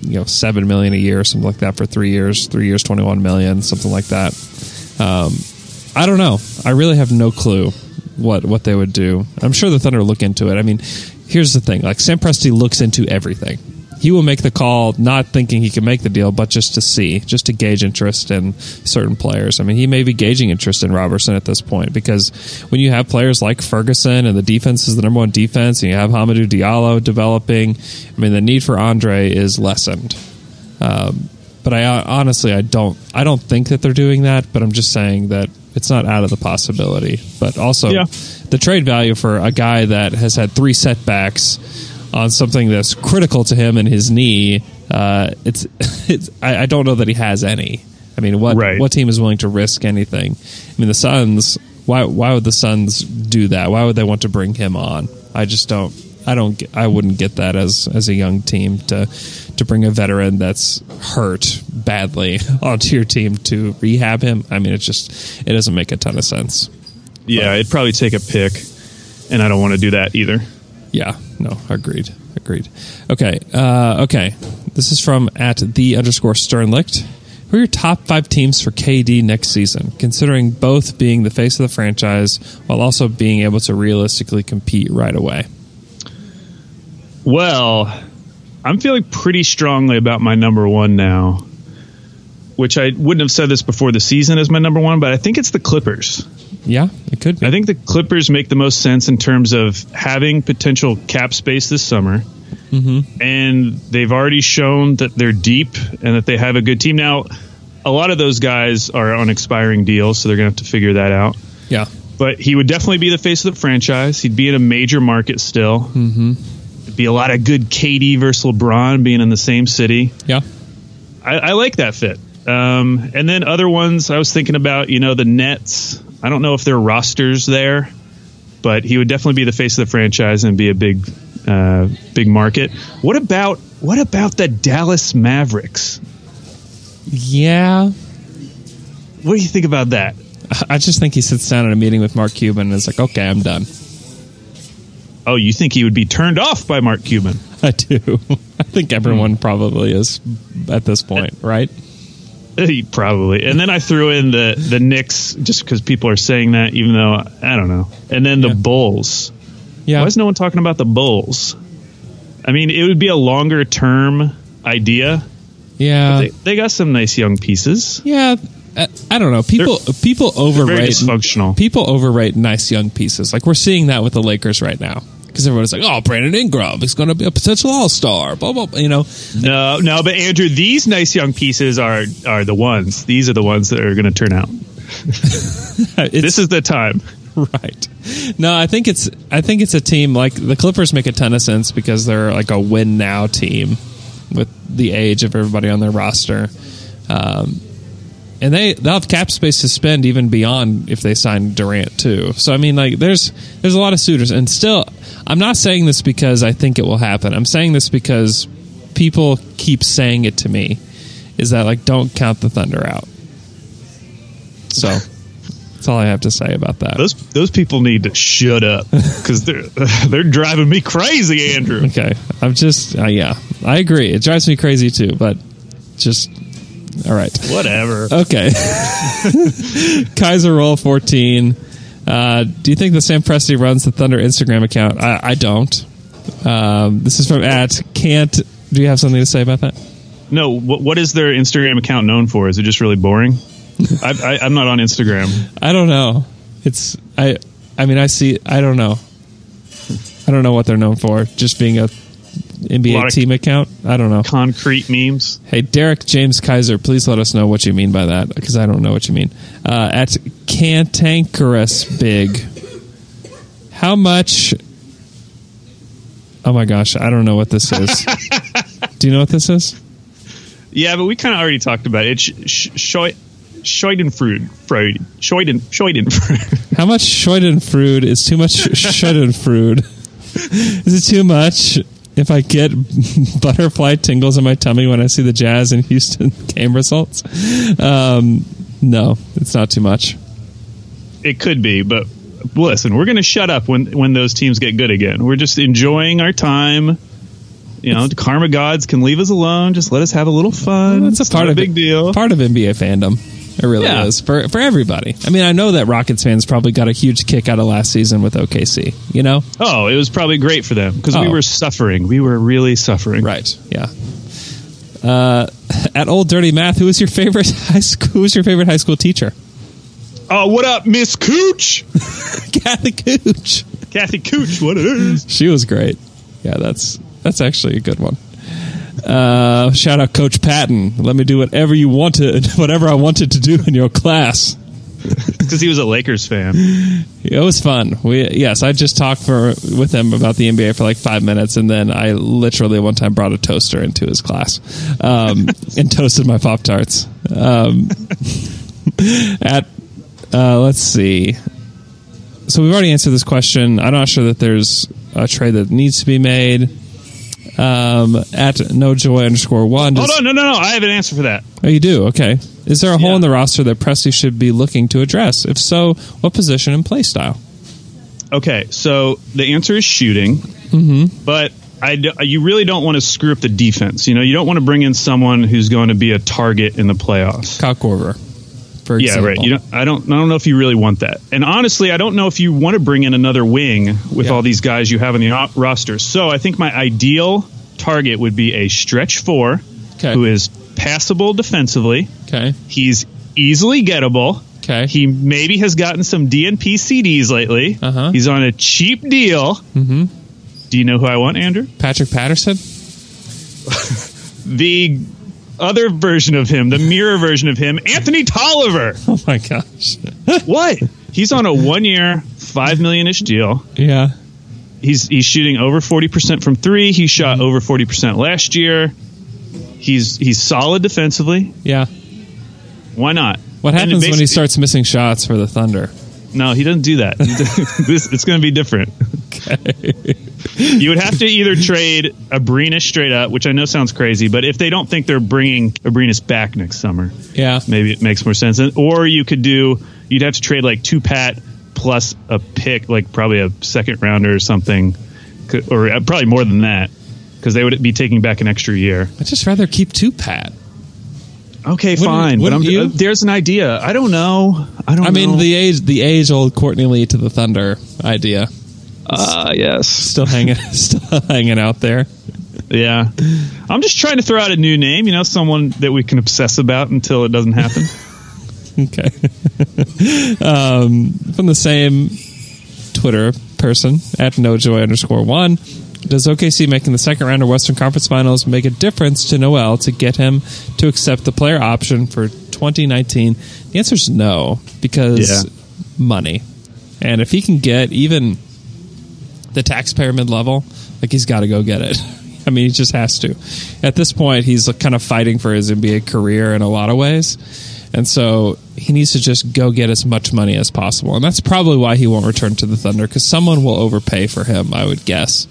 you know seven million a year or something like that for three years. Three years, twenty one million, something like that. Um, I don't know. I really have no clue what what they would do. I'm sure the Thunder look into it. I mean, here's the thing: like Sam Presti looks into everything. He will make the call, not thinking he can make the deal, but just to see, just to gauge interest in certain players. I mean, he may be gauging interest in Roberson at this point because when you have players like Ferguson and the defense is the number one defense, and you have Hamidou Diallo developing, I mean, the need for Andre is lessened. Um, but I honestly, I don't, I don't think that they're doing that. But I'm just saying that it's not out of the possibility. But also, Yeah. the trade value for a guy that has had three setbacks on something that's critical to him and his knee, uh, it's, [laughs] it's. I, I don't know that he has any. I mean, what Right. what team is willing to risk anything? I mean, the Suns. Why why would the Suns do that? Why would they want to bring him on? I just don't. I don't. I wouldn't get that as as a young team to to bring a veteran that's hurt badly [laughs] onto your team to rehab him. I mean, it's just it doesn't make a ton of sense. yeah. It'd probably take a pick, and I don't want to do that either. Yeah, no, agreed, agreed. Okay, uh, okay. This is from at the underscore Sternlicht. Who are your top five teams for KD next season, considering both being the face of the franchise while also being able to realistically compete right away? Well, I'm feeling pretty strongly about my number one now, which I wouldn't have said this before the season as my number one, but I think it's the Clippers. Yeah, it could be. I think the Clippers make the most sense in terms of having potential cap space this summer. Mm-hmm. And they've already shown that they're deep and that they have a good team. Now, a lot of those guys are on expiring deals, so they're going to have to figure that out. yeah, But he would definitely be the face of the franchise. He'd be in a major market still. Mm-hmm. It'd be a lot of good KD versus LeBron being in the same city. yeah, I, I like that fit. Um, and then other ones I was thinking about, you know, the Nets. I don't know if their rosters there, but he would definitely be the face of the franchise and be a big, uh, big market. What about what about the Dallas Mavericks? yeah. What do you think about that? I just think he sits down at a meeting with Mark Cuban and is like, "Okay, I'm done." Oh, you think he would be turned off by Mark Cuban? [laughs] I do. [laughs] I think everyone probably is at this point, right? [laughs] Probably. And then I threw in the the Knicks just because people are saying that, even though I don't know. And then the Yeah. Bulls. Yeah, Why is no one talking about the Bulls? I mean, it would be a longer term idea. yeah. They, they got some nice young pieces. Yeah, I, I don't know. People people Very overrate dysfunctional. people overrate nice young pieces. Like we're seeing that with the Lakers right now because everyone's like, "Oh, Brandon Ingram is going to be a potential All Star." Blah blah. blah, You know, No, no, but Andrew, these nice young pieces are are the ones. These are the ones that are going to turn out. [laughs] This is the time. right. No, I think it's I think it's a team like the Clippers make a ton of sense because they're like a win now team. with the age of everybody on their roster. Um, and they they'll have cap space to spend even beyond if they sign Durant too. So I mean, like there's there's a lot of suitors, and still, I'm not saying this because I think it will happen. I'm saying this because people keep saying it to me. Is that like don't count the Thunder out? So [laughs] that's all I have to say about that. Those those people need to shut up because they're [laughs] they're driving me crazy, Andrew. Okay, I'm just uh, yeah, I agree. It drives me crazy too, but just all right. Whatever. Okay. [laughs] Kaiser roll 14. Uh, do you think the Sam Presti runs the Thunder Instagram account? I, I don't. Um, this is from at can't. Do you have something to say about that? No, what, what is their Instagram account known for? Is it just really boring? I, I, I'm not on Instagram. I don't know. It's I. I mean, I see. I don't know. I don't know what they're known for. Just being A NBA team account. I don't know. Concrete memes. Hey, Derek James Kaiser, please let us know what you mean by that because I don't know what you mean. Uh, at Cantankerous Big, how much? Oh my gosh, I don't know what this is. [laughs] Do you know what this is? Yeah, but we kind of already talked about it. Sh- sh- Scheu- Schadenfreude. Freud. Scheuden. Schadenfreude. [laughs] How much Schadenfreude is too much Schadenfreude? [laughs] is it too much if I get [laughs] butterfly tingles in my tummy when I see the Jazz and Houston [laughs] game results? Um, no, it's not too much. it could be, but listen, we're going to shut up when when those teams get good again. We're just enjoying our time. You know, the karma gods can leave us alone. Just let us have a little fun. It's a It's part of a big deal. Part of NBA fandom. It really Yeah. is for for everybody. I mean, I know that Rockets fans probably got a huge kick out of last season with OKC. You know, Oh, it was probably great for them because we Oh. were suffering. We were really suffering. right? Yeah. Uh, at Old Dirty Math, who was your favorite [laughs] high school? Who was your favorite high school teacher? Oh, what up, Miss Cooch? [laughs] Kathy Cooch. Kathy Cooch, what it is? She was great. Yeah, that's that's actually a good one. Uh, shout out Coach Patton. Let me do whatever you wanted, [laughs] whatever I wanted to do in your class. [laughs] Because he was a Lakers fan. It was fun. We yes, I just talked for with him about the NBA for like five minutes, and then I literally one time brought a toaster into his class um, [laughs] and toasted my pop tarts. Um, at uh, let's see. So we've already answered this question. I'm not sure that there's a trade that needs to be made. Um, at no joy underscore one. Hold on, no, no, no. I have an answer for that. Oh, you do? Okay. Is there a hole Yeah. in the roster that Presti should be looking to address? If so, what position and play style? Okay, so the answer is shooting, mm-hmm. but I d- you really don't want to screw up the defense. You know, you don't want to bring in someone who's going to be a target in the playoffs. Kyle Korver, for Yeah, example. right. You don't, I don't. I don't know if you really want that. And honestly, I don't know if you want to bring in another wing with Yeah. all these guys you have on the o- roster. So I think my ideal target would be a stretch four Okay. who is passable defensively. Okay. He's easily gettable. Okay. He maybe has gotten some DNP CDs lately. Uh-huh. He's on a cheap deal. Mm-hmm. Do you know who I want, Andrew? Patrick Patterson? [laughs] The other version of him, the mirror version of him, Anthony Tolliver. [laughs] Oh my gosh. [laughs] What? He's on a one-year, five million-ish deal. yeah. He's he's shooting over forty percent from three. He shot over forty percent last year. He's he's solid defensively. Yeah. Why not? What happens when he starts missing shots for the Thunder? No, he doesn't do that. [laughs] this it's going to be different. You would have to either trade Abrines straight up, which I know sounds crazy, but if they don't think they're bringing Abrines back next summer, Yeah. maybe it makes more sense. Or you could do you'd have to trade like two pat plus a pick, like probably a second rounder or something, or uh, probably more than that, because they would be taking back an extra year. I'd just rather keep two Pat. Okay, Wouldn't- fine. But I'm, wouldn't you? uh, there's an idea. I don't know. I don't. I mean know. the age the age old Courtney Lee to the Thunder idea. Uh, yes. Still hanging [laughs] still hanging out there. Yeah. I'm just trying to throw out a new name, you know, someone that we can obsess about until it doesn't happen. [laughs] Okay. [laughs] um, from the same Twitter person at nojoy underscore one. Does OKC making the second round of Western Conference Finals make a difference to Noel to get him to accept the player option for 2019? The answer is no, because Yeah. money. And if he can get even the taxpayer mid level, like he's got to go get it. [laughs] I mean, he just has to. At this point, he's kind of fighting for his NBA career in a lot of ways. And so he needs to just go get as much money as possible. And that's probably why he won't return to the Thunder because someone will overpay for him, I would guess.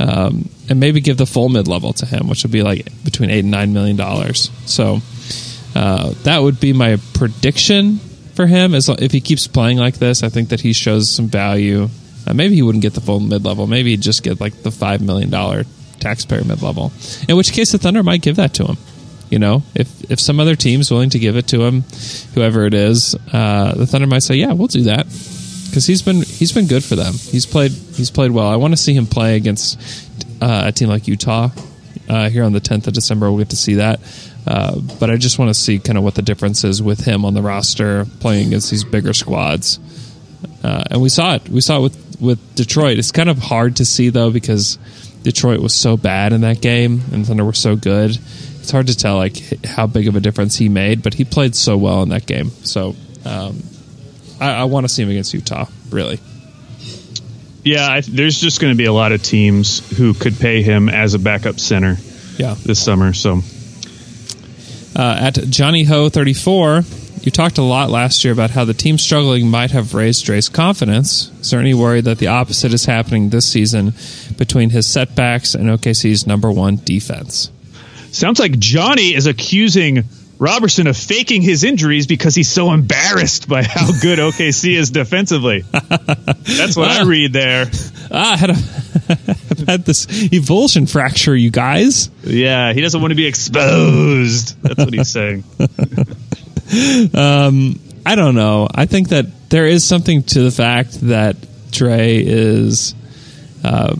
Um, and maybe give the full mid level to him, which would be like between eight and nine million dollars. So uh, that would be my prediction for him. As if he keeps playing like this, I think that he shows some value. Uh, maybe he wouldn't get the full mid level. Maybe he'd just get like the five million dollar taxpayer mid level. In which case, the Thunder might give that to him. You know, if if some other team's willing to give it to him, whoever it is, uh, the Thunder might say, "Yeah, we'll do that," because he's been he's been good for them. He's played he's played well. I want to see him play against uh, a team like Utah uh, here on the 10th of December. We'll get to see that. Uh, but I just want to see kind of what the difference is with him on the roster playing against these bigger squads. Uh, and we saw it. We saw it with with Detroit. It's kind of hard to see though because Detroit was so bad in that game and Thunder were so good it's hard to tell like how big of a difference he made, but he played so well in that game. So um, I, I want to see him against Utah. Really. Yeah, I, there's just going to be a lot of teams who could pay him as a backup center. Yeah. this summer. So uh, at Johnny Ho 34, you talked a lot last year about how the team struggling might have raised Dre's confidence. Is there any worry that the opposite is happening this season between his setbacks and OKC's number one defense? Sounds like Johnny is accusing Roberson of faking his injuries because he's so embarrassed by how [laughs] good OKC is defensively. That's what I read there. Ah, [laughs] I had, a, [laughs] I've had this avulsion fracture, you guys. Yeah, he doesn't want to be exposed. That's what he's saying. Um, I don't know. I think that there is something to the fact that Dre is uh,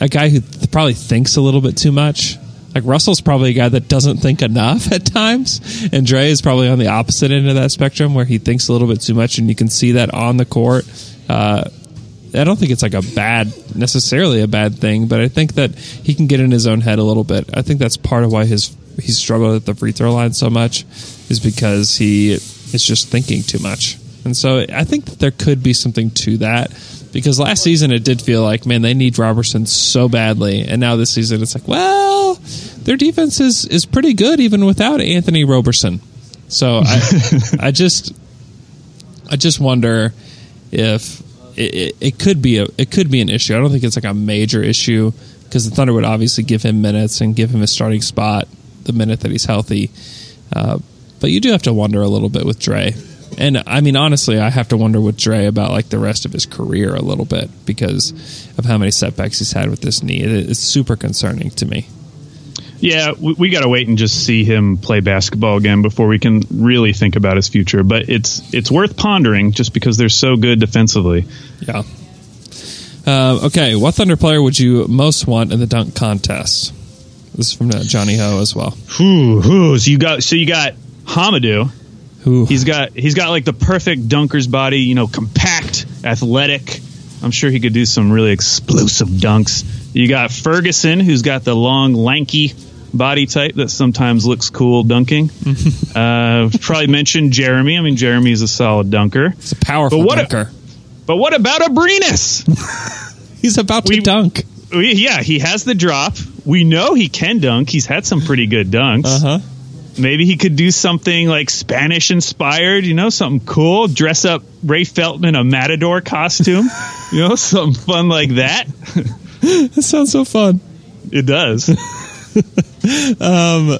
a guy who th- probably thinks a little bit too much. Like Russell's probably a guy that doesn't think enough [laughs] at times, and Dre is probably on the opposite end of that spectrum where he thinks a little bit too much, and you can see that on the court. Uh, I don't think it's like a bad, necessarily a bad thing, but I think that he can get in his own head a little bit. I think that's part of why his he's struggled at the free throw line so much, is because he is just thinking too much. And so I think that there could be something to that because last season it did feel like, man, they need Roberson so badly, and now this season it's like, well, their defense is is pretty good even without Anthony Roberson. So I [laughs] I just I just wonder if it, it, it, could be a it could be an issue. I don't think it's like a major issue because the Thunder would obviously give him minutes and give him a starting spot the minute that he's healthy. Uh, but you do have to wonder a little bit with Dre. And I mean, honestly, I have to wonder with Dre about like the rest of his career a little bit because of how many setbacks he's had with this knee. It's super concerning to me. Yeah, we, we got to wait and just see him play basketball again before we can really think about his future. But it's it's worth pondering just because they're so good defensively. Yeah. Uh, okay, what Thunder player would you most want in the dunk contest? This is from uh, Johnny Ho as well. Ooh, ooh, so you got so you got Hamidou. Ooh. He's got he's got like the perfect dunker's body, you know, compact, athletic. I'm sure he could do some really explosive dunks. You got Ferguson, who's got the long, lanky body type that sometimes looks cool dunking. [laughs] uh, probably mentioned Jerami. I mean, Jerami is a solid dunker. He's a powerful but what dunker. A, but what about Abrines? [laughs] He's about to we, dunk. We, yeah, he has the drop. We know he can dunk. He's had some pretty good dunks. Uh huh. Maybe he could do something like Spanish inspired, you know, something cool. Dress up Ray Felton in a matador costume, [laughs] you know, something fun like that. [laughs] that sounds so fun. It does. [laughs] um,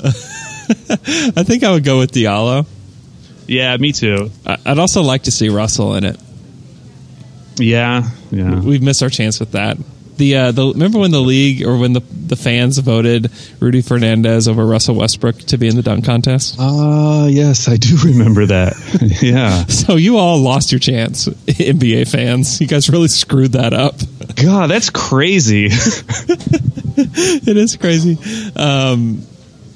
I think I would go with Diallo. Yeah, me too. I'd also like to see Russell in it. Yeah, yeah. We've missed our chance with that. The uh, the remember when the league or when the the fans voted Rudy Fernandez over Russell Westbrook to be in the dunk contest? Ah, uh, yes, I do remember that. [laughs] yeah. so you all lost your chance, [laughs] NBA fans. You guys really screwed that up. God, that's crazy. [laughs] it is crazy. Um,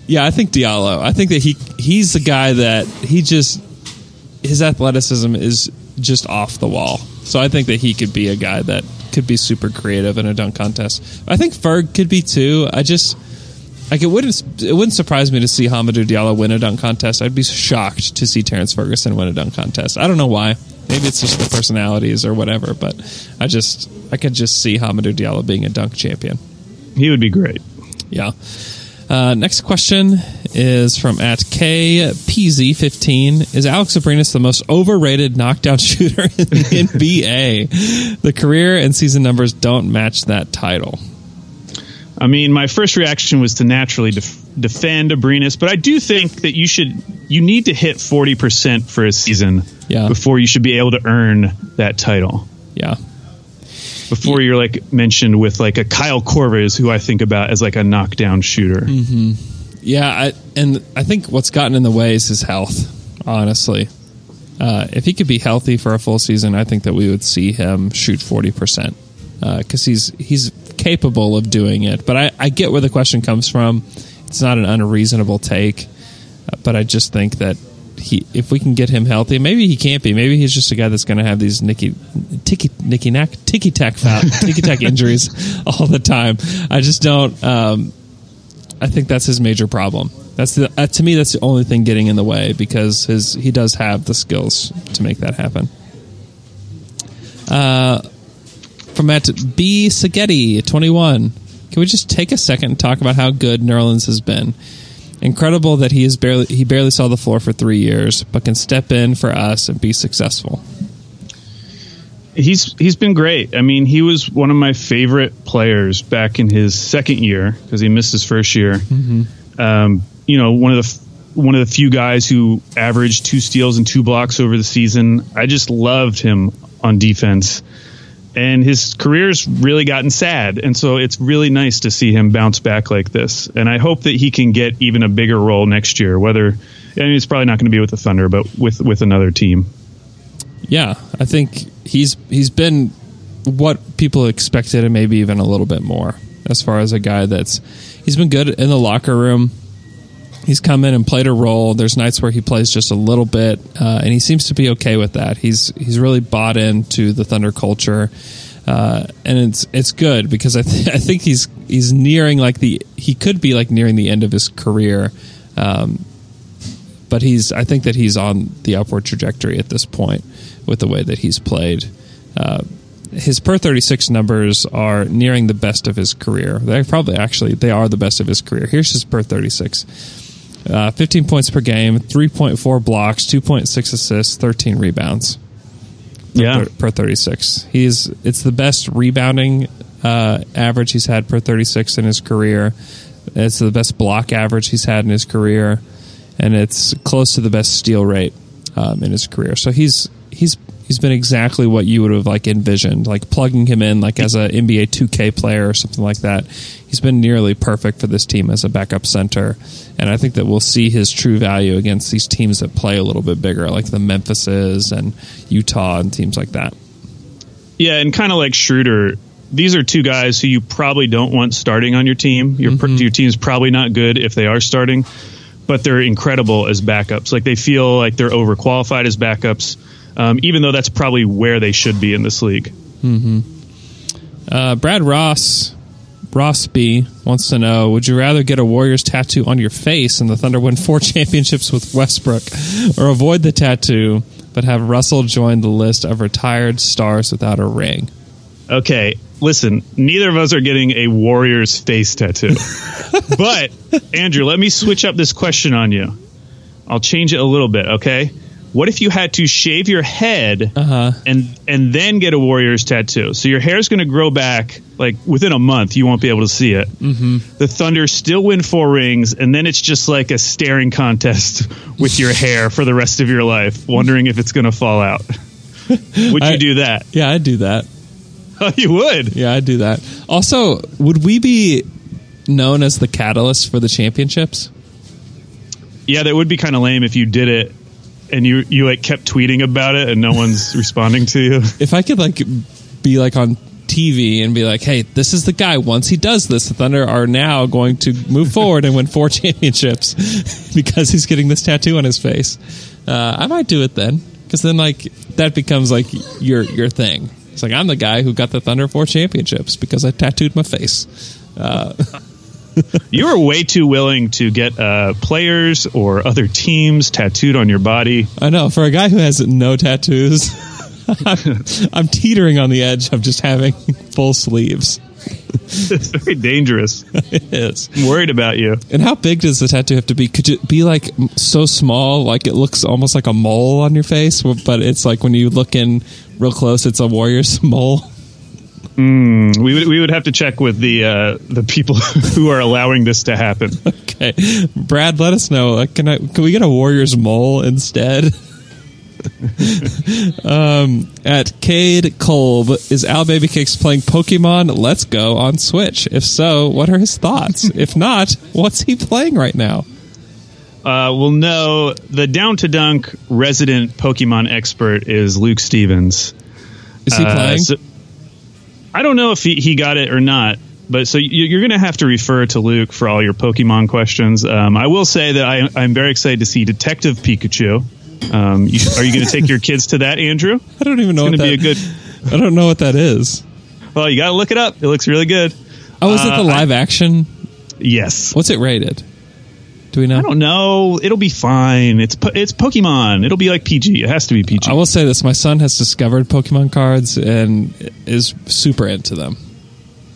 yeah, I think Diallo. I think that he he's the guy that he just his athleticism is just off the wall. So I think that he could be a guy that could be super creative in a dunk contest. I think Ferg could be too. I just like it wouldn't it wouldn't surprise me to see Hamidou Diallo win a dunk contest. I'd be shocked to see Terrance Ferguson win a dunk contest. I don't know why. Maybe it's just the personalities or whatever, but I just I could just see Hamidou Diallo being a dunk champion. He would be great. Yeah. Uh, next question is from at KPZ15. Is Alex Abrines the most overrated knockdown [laughs] shooter in the [laughs] NBA? The career and season numbers don't match that title. I mean, my first reaction was to naturally def- defend Abrines, but I do think that you should you need to hit forty percent for a season Yeah. before you should be able to earn that title. Yeah. Before you're like mentioned with like a Kyle Korver is who I think about as like a knockdown shooter. Mm-hmm. Yeah, I, and I think what's gotten in the way is his health. Honestly, uh, if he could be healthy for a full season, I think that we would see him shoot forty percent because he's he's capable of doing it. But I, I get where the question comes from. It's not an unreasonable take, uh, but I just think that he if we can get him healthy, maybe he can't be. Maybe he's just a guy that's going to have these nicky ticky nicky knack ticky tack [laughs] ticky tack injuries all the time. I just don't. Um, I think that's his major problem. That's the uh, to me that's the only thing getting in the way because his he does have the skills to make that happen. Uh, from at B Sagetti twenty one, can we just take a second and talk about how good Nerlens has been? Incredible that he is barely he barely saw the floor for three years, but can step in for us and be successful. He's he's been great. I mean, he was one of my favorite players back in his second year because he missed his first year. Um, you know, one of the one of the few guys who averaged two steals and two blocks over the season. I just loved him on defense, and his career's really gotten sad. And so it's really nice to see him bounce back like this. And I hope that he can get even a bigger role next year. Whether I mean, it's probably not going to be with the Thunder, but with with another team. Yeah, I think he's he's been what people expected and maybe even a little bit more as far as a guy that's he's been good in the locker room. He's come in and played a role. There's nights where he plays just a little bit, uh, and he seems to be okay with that. He's he's really bought into the Thunder culture, uh, and it's it's good because I th- [laughs] I think he's he's nearing like the he could be like nearing the end of his career. Um, but he's I think that he's on the upward trajectory at this point with the way that he's played. Uh, his per 36 numbers are nearing the best of his career. They're probably actually they are the best of his career. Here's his per 36. Uh, 15 points per game, 3.4 blocks, 2.6 assists, 13 rebounds Yeah, per, per 36. He's it's the best rebounding uh, average he's had per 36 in his career. It's the best block average he's had in his career, and it's close to the best steal rate um, in his career. So he's he's he's been exactly what you would have like envisioned, like plugging him in like as a NBA 2K player or something like that. He's been nearly perfect for this team as a backup center, and I think that we'll see his true value against these teams that play a little bit bigger, like the Memphises and Utah and teams like that. Yeah, and kind of like Schroeder, these are two guys who you probably don't want starting on your team. Your Mm-hmm. your team's probably not good if they are starting, but they're incredible as backups. Like they feel like they're overqualified as backups, um, even though that's probably where they should be in this league. Uh, Brad Ross, Ross B wants to know: Would you rather get a Warriors tattoo on your face and the Thunder win four [laughs] championships with Westbrook, or avoid the tattoo but have Russell join the list of retired stars without a ring? Okay, listen, neither of us are getting a Warriors face tattoo. [laughs] but, Andrew, let me switch up this question on you. I'll change it a little bit, okay? What if you had to shave your head Uh-huh. and and then get a Warriors tattoo? So your hair's going to grow back like within a month. You won't be able to see it. Mm-hmm. The Thunder still win four rings, and then it's just like a staring contest [laughs] with your hair for the rest of your life, wondering if it's going to fall out. [laughs] Would you do that? Yeah, I'd do that. [laughs] Oh, you would. Yeah, I'd do that. Also, would we be known as the catalyst for the championships? Yeah, that would be kind of lame if you did it and you you like kept tweeting about it and no one's [laughs] responding to you. if I could like be like on TV and be like, "Hey, this is the guy. Once he does this, the Thunder are now going to move forward and win four [laughs] championships [laughs] because he's getting this tattoo on his face." Uh, I might do it then because then like that becomes like your your thing. It's like I'm the guy who got the Thunder four championships because I tattooed my face. You are way too willing to get uh, players or other teams tattooed on your body. I know for a guy who has no tattoos, I'm, [laughs] I'm teetering on the edge of just having full sleeves. it's very dangerous. [laughs] it is. I'm worried about you. And how big does the tattoo have to be? Could it be like so small, like it looks almost like a mole on your face, but it's like when you look in real close, it's a warrior's [laughs] mole. We would we would have to check with the uh, the people [laughs] who are allowing this to happen. [laughs] Okay, Brad, let us know. Like, can I? Can we get a warrior's mole instead? [laughs] um, at Cade Kolb, is Al Baby Cakes playing Pokemon Let's Go on Switch? If so, what are his thoughts? if not, what's he playing right now? Uh, well, no, the down to dunk resident Pokemon expert is Luke Stevens. Is he Uh, playing? so- I don't know if he, he got it or not, but so you- you're going to have to refer to Luke for all your Pokemon questions. Um, I will say that I, I'm very excited to see Detective Pikachu. Um, you, are you going to take your kids to that, Andrew? [laughs] I don't even know It's what going to be a good. [laughs] I don't know what that is. Well, you got to look it up. It looks really good. Oh, is it Uh, the live action? Yes. What's it rated? Do we know? I don't know. It'll be fine. It's po- it's Pokemon. It'll be like PG. It has to be PG. I will say this: my son has discovered Pokemon cards and is super into them.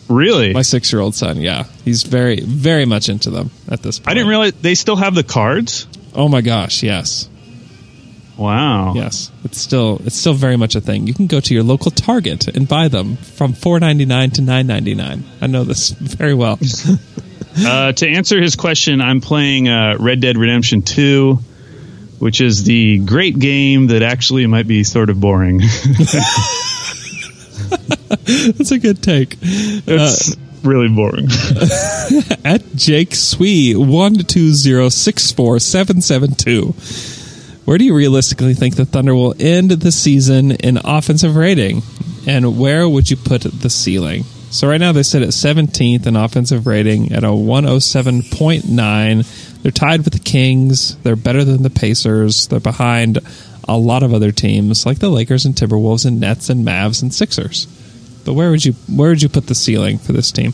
really? My six-year-old son, yeah, he's very, very much into them at this point. I didn't realize they still have the cards. Oh my gosh, yes, Wow. yes, it's still, it's still very much a thing. You can go to your local Target and buy them from four ninety nine to nine ninety nine. I know this [laughs] very well. [laughs] Uh, to answer his question, I'm playing uh, Red Dead Redemption 2, which is the great game that actually might be sort of boring. [laughs] That's a good take. it's really boring. [laughs] at Jake Swee one two zero six four seven seven two. Where do you realistically think the Thunder will end the season in offensive rating, and where would you put the ceiling? So right now they sit at 17th in offensive rating at a 107.9. They're tied with the Kings. They're better than the Pacers. They're behind a lot of other teams like the Lakers and Timberwolves and Nets and Mavs and Sixers. But where would you where would you put the ceiling for this team?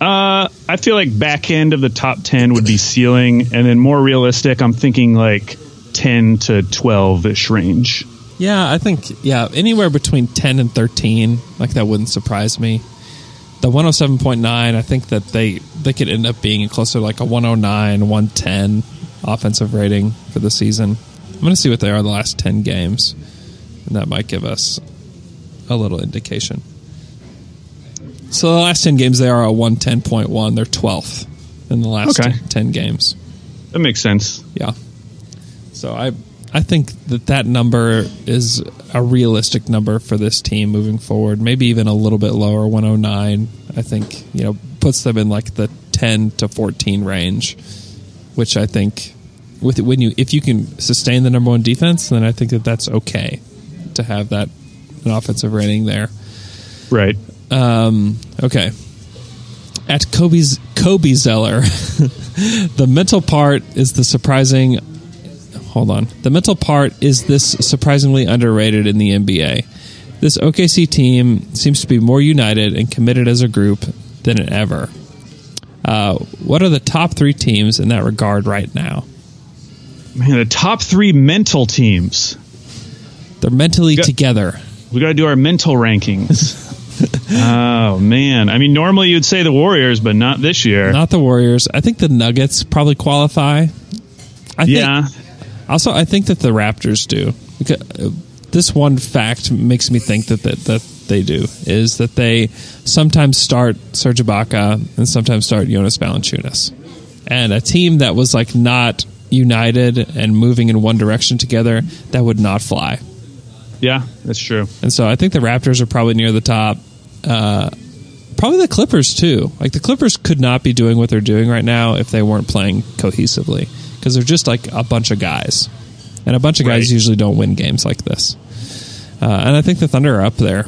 Uh, I feel like back end of the top 10 would be ceiling, and then more realistic, I'm thinking like 10 to 12 ish range. Yeah, I think yeah, anywhere between ten and thirteen, like that wouldn't surprise me. The one hundred seven point nine, I think that they they could end up being closer to like a 109, 110 offensive rating for the season. I'm going to see what they are the last ten games, and that might give us a little indication. So the last ten games they are a one ten point one. They're twelfth in the last Okay. ten games. That makes sense. Yeah. So I I think that that number is a realistic number for this team moving forward. Maybe even a little bit lower, 109. I think you know puts them in like the 10 to 14 range, which I think with when you if you can sustain the number one defense, then I think that that's okay to have that an offensive rating there. Right. Um, okay. At Kobe's Kobe Zeller, [laughs] the mental part is the surprising. Hold on. The mental part is this surprisingly underrated in the NBA. This OKC team seems to be more united and committed as a group than ever. Uh, what are the top three teams in that regard right now? Man, the top three mental teams. They're mentally Yeah. together. We got to do our mental rankings. [laughs] oh man, I mean, normally you'd say the Warriors, but not this year. Not the Warriors. I think the Nuggets probably qualify. I think, yeah, Also, I think that the Raptors do. Uh, this one fact makes me think that, that that they do is that they sometimes start Serge Ibaka and sometimes start Jonas Valanciunas, and a team that was like not united and moving in one direction together that would not fly. yeah, that's true. And so I think the Raptors are probably near the top. Uh, probably the Clippers too. Like the Clippers could not be doing what they're doing right now if they weren't playing cohesively because they're just like a bunch of guys, and a bunch of guys Right. usually don't win games like this. Uh, and I think the Thunder are up there.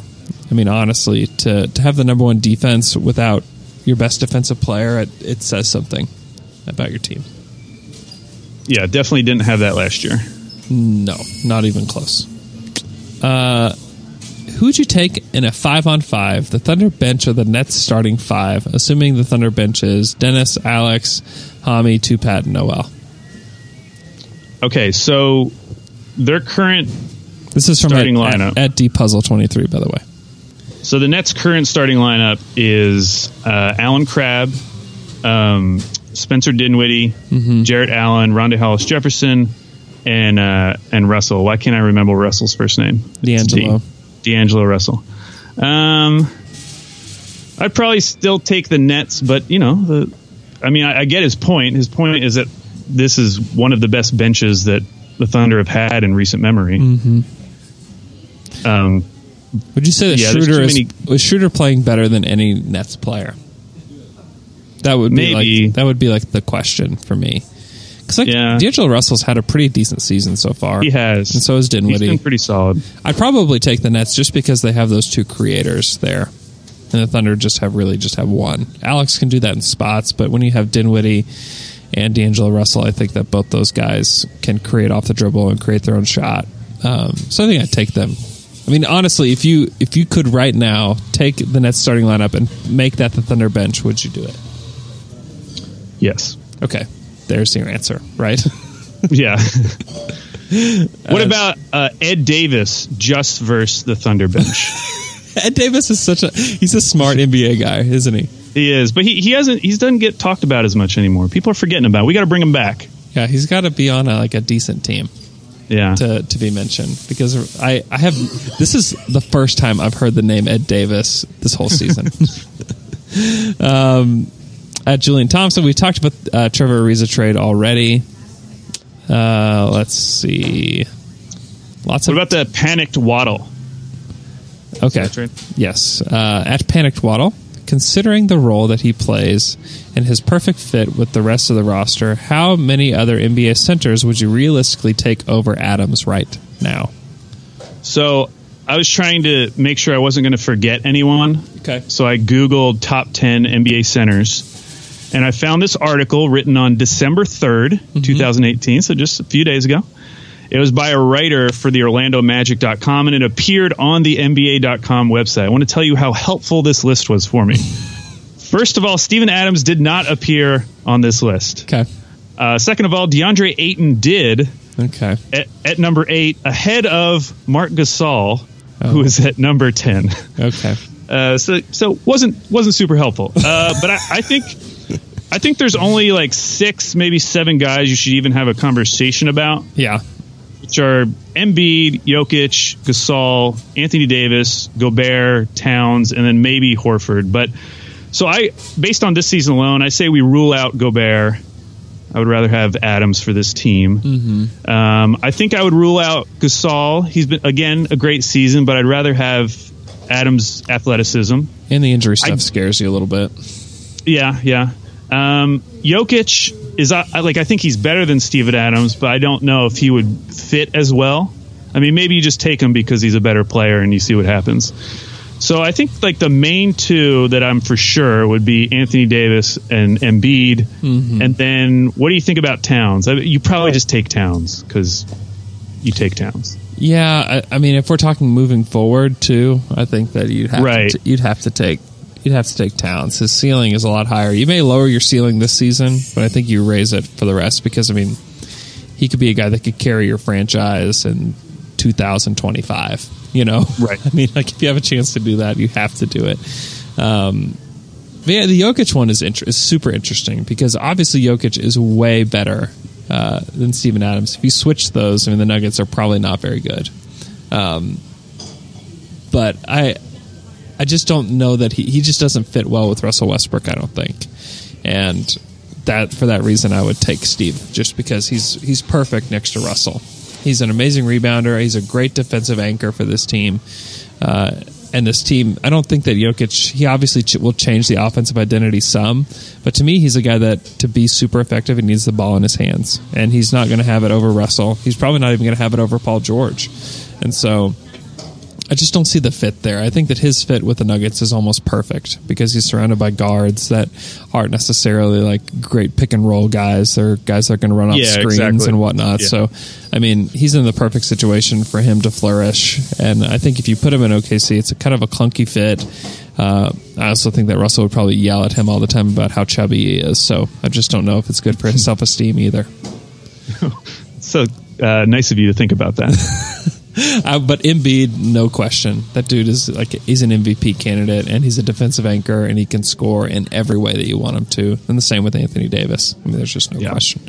I mean, honestly, to to have the number one defense without your best defensive player, it, it says something about your team. Yeah, definitely didn't have that last year. No, not even close. Uh, who'd you take in a five on five? The Thunder bench or the Nets starting five? Assuming the Thunder bench is Dennis, Alex, Hami, Tupat, and Noel. Okay, so their current This is from Starting at, lineup. at, at D Puzzle twenty three, by the way. So the Nets' current starting lineup is uh, Allen Crabbe, um, Spencer Dinwiddie, Jarrett Allen, Rondae Hollis Jefferson, and uh, and Russell. Why can't I remember Russell's first name? D'Angelo. D. D'Angelo Russell. Um, I'd probably still take the Nets, but you know, the, I mean, I, I get his point. His point is that this is one of the best benches that the Thunder have had in recent memory. Um, Would you say that Yeah, Schroeder is many- was Schroeder playing better than any Nets player? That would be Maybe. like that would be like the question for me. Because like Yeah. D'Angelo Russell's had a pretty decent season so far. he has, and so has He's Dinwiddie. been pretty solid. I'd probably take the Nets just because they have those two creators there, and the Thunder just have really just have one. Alex can do that in spots, but when you have Dinwiddie and D'Angelo Russell, I think that both those guys can create off the dribble and create their own shot. Um, so I think I'd take them. I mean, honestly, if you if you could right now take the Nets starting lineup and make that the Thunder bench, would you do it? Yes. Okay, there's your answer, right? [laughs] Yeah. [laughs] what about uh, Ed Davis just versus the Thunder bench? [laughs] Ed Davis is such a he's a smart NBA guy, isn't he? He is, but he, he hasn't he doesn't get talked about as much anymore. People are forgetting about. It. We got to bring him back. Yeah, he's got to be on a, like a decent team. Yeah. to, to be mentioned because I, I have this is the first time I've heard the name Ed Davis this whole season. [laughs] um, at Julian Thompson, we talked about uh, Trevor Ariza trade already. Uh, let's see, lots what of about the panicked Waddle? okay. Yes, uh, at Panicked Waddle, considering the role that he plays and his perfect fit with the rest of the roster, how many other NBA centers would you realistically take over Adams right now? So I was trying to make sure I wasn't going to forget anyone. Okay. So I Googled top 10 NBA centers. And I found this article written on December 3rd, mm-hmm. 2018, so just a few days ago. It was by a writer for the OrlandoMagic.com and it appeared on the NBA.com website. I want to tell you how helpful this list was for me. First of all, Steven Adams did not appear on this list. Okay. Uh, second of all, DeAndre Ayton did Okay. at, at number eight, ahead of Marc Gasol, Oh. who is at number 10. Okay. [laughs] Uh, so so wasn't wasn't super helpful. Uh, but I, I think I think there's only like six, maybe seven guys you should even have a conversation about, Yeah. Which are Embiid, Jokic, Gasol, Anthony Davis, Gobert, Towns, and then maybe Horford. But so I, based on this season alone, I say we rule out Gobert. I would rather have Adams for this team. Mm-hmm. Um, I think I would rule out Gasol. He's been again a great season, but I'd rather have Adams' athleticism. And the injury stuff I- scares you a little bit. Yeah, yeah. Um, Jokic is uh, like I think he's better than Steven Adams, but I don't know if he would fit as well. I mean, maybe you just take him because he's a better player and you see what happens. So I think like the main two that I'm for sure would be Anthony Davis and Embiid, and then what do you think about Towns? I mean, you probably just take Towns because you take Towns. Yeah, I, I mean, if we're talking moving forward too, I think that you'd have Right. to, you'd have to take you'd have to take Towns. His ceiling is a lot higher. You may lower your ceiling this season, but I think you raise it for the rest because I mean, he could be a guy that could carry your franchise in 2025. You know, [laughs] Right. I mean, like if you have a chance to do that, you have to do it. Um, yeah, the Jokic one is inter- is super interesting because obviously Jokic is way better uh, than Steven Adams. If you switch those, I mean, the Nuggets are probably not very good. Um, but I, I just don't know that he he just doesn't fit well with Russell Westbrook. I don't think, and that for that reason, I would take Steve just because he's he's perfect next to Russell. He's an amazing rebounder. He's a great defensive anchor for this team. Uh, and this team, I don't think that Jokic, he obviously ch- will change the offensive identity some, but to me, he's a guy that to be super effective, he needs the ball in his hands. And he's not going to have it over Russell. He's probably not even going to have it over Paul George. And so I just don't see the fit there. I think that his fit with the Nuggets is almost perfect because he's surrounded by guards that aren't necessarily like great pick and roll guys. They're guys that are going to run off Yeah, screens exactly. and whatnot. Yeah. So, I mean, he's in the perfect situation for him to flourish. And I think if you put him in OKC, it's a kind of a clunky fit. Uh, I also think that Russell would probably yell at him all the time about how chubby he is. So I just don't know if it's good for his [laughs] self esteem either. So uh, nice of you to think about that. [laughs] [laughs] Uh, but Embiid, no question. That dude is like he's an MVP candidate, and he's a defensive anchor, and he can score in every way that you want him to. And the same with Anthony Davis. I mean, there's just no Yeah. question.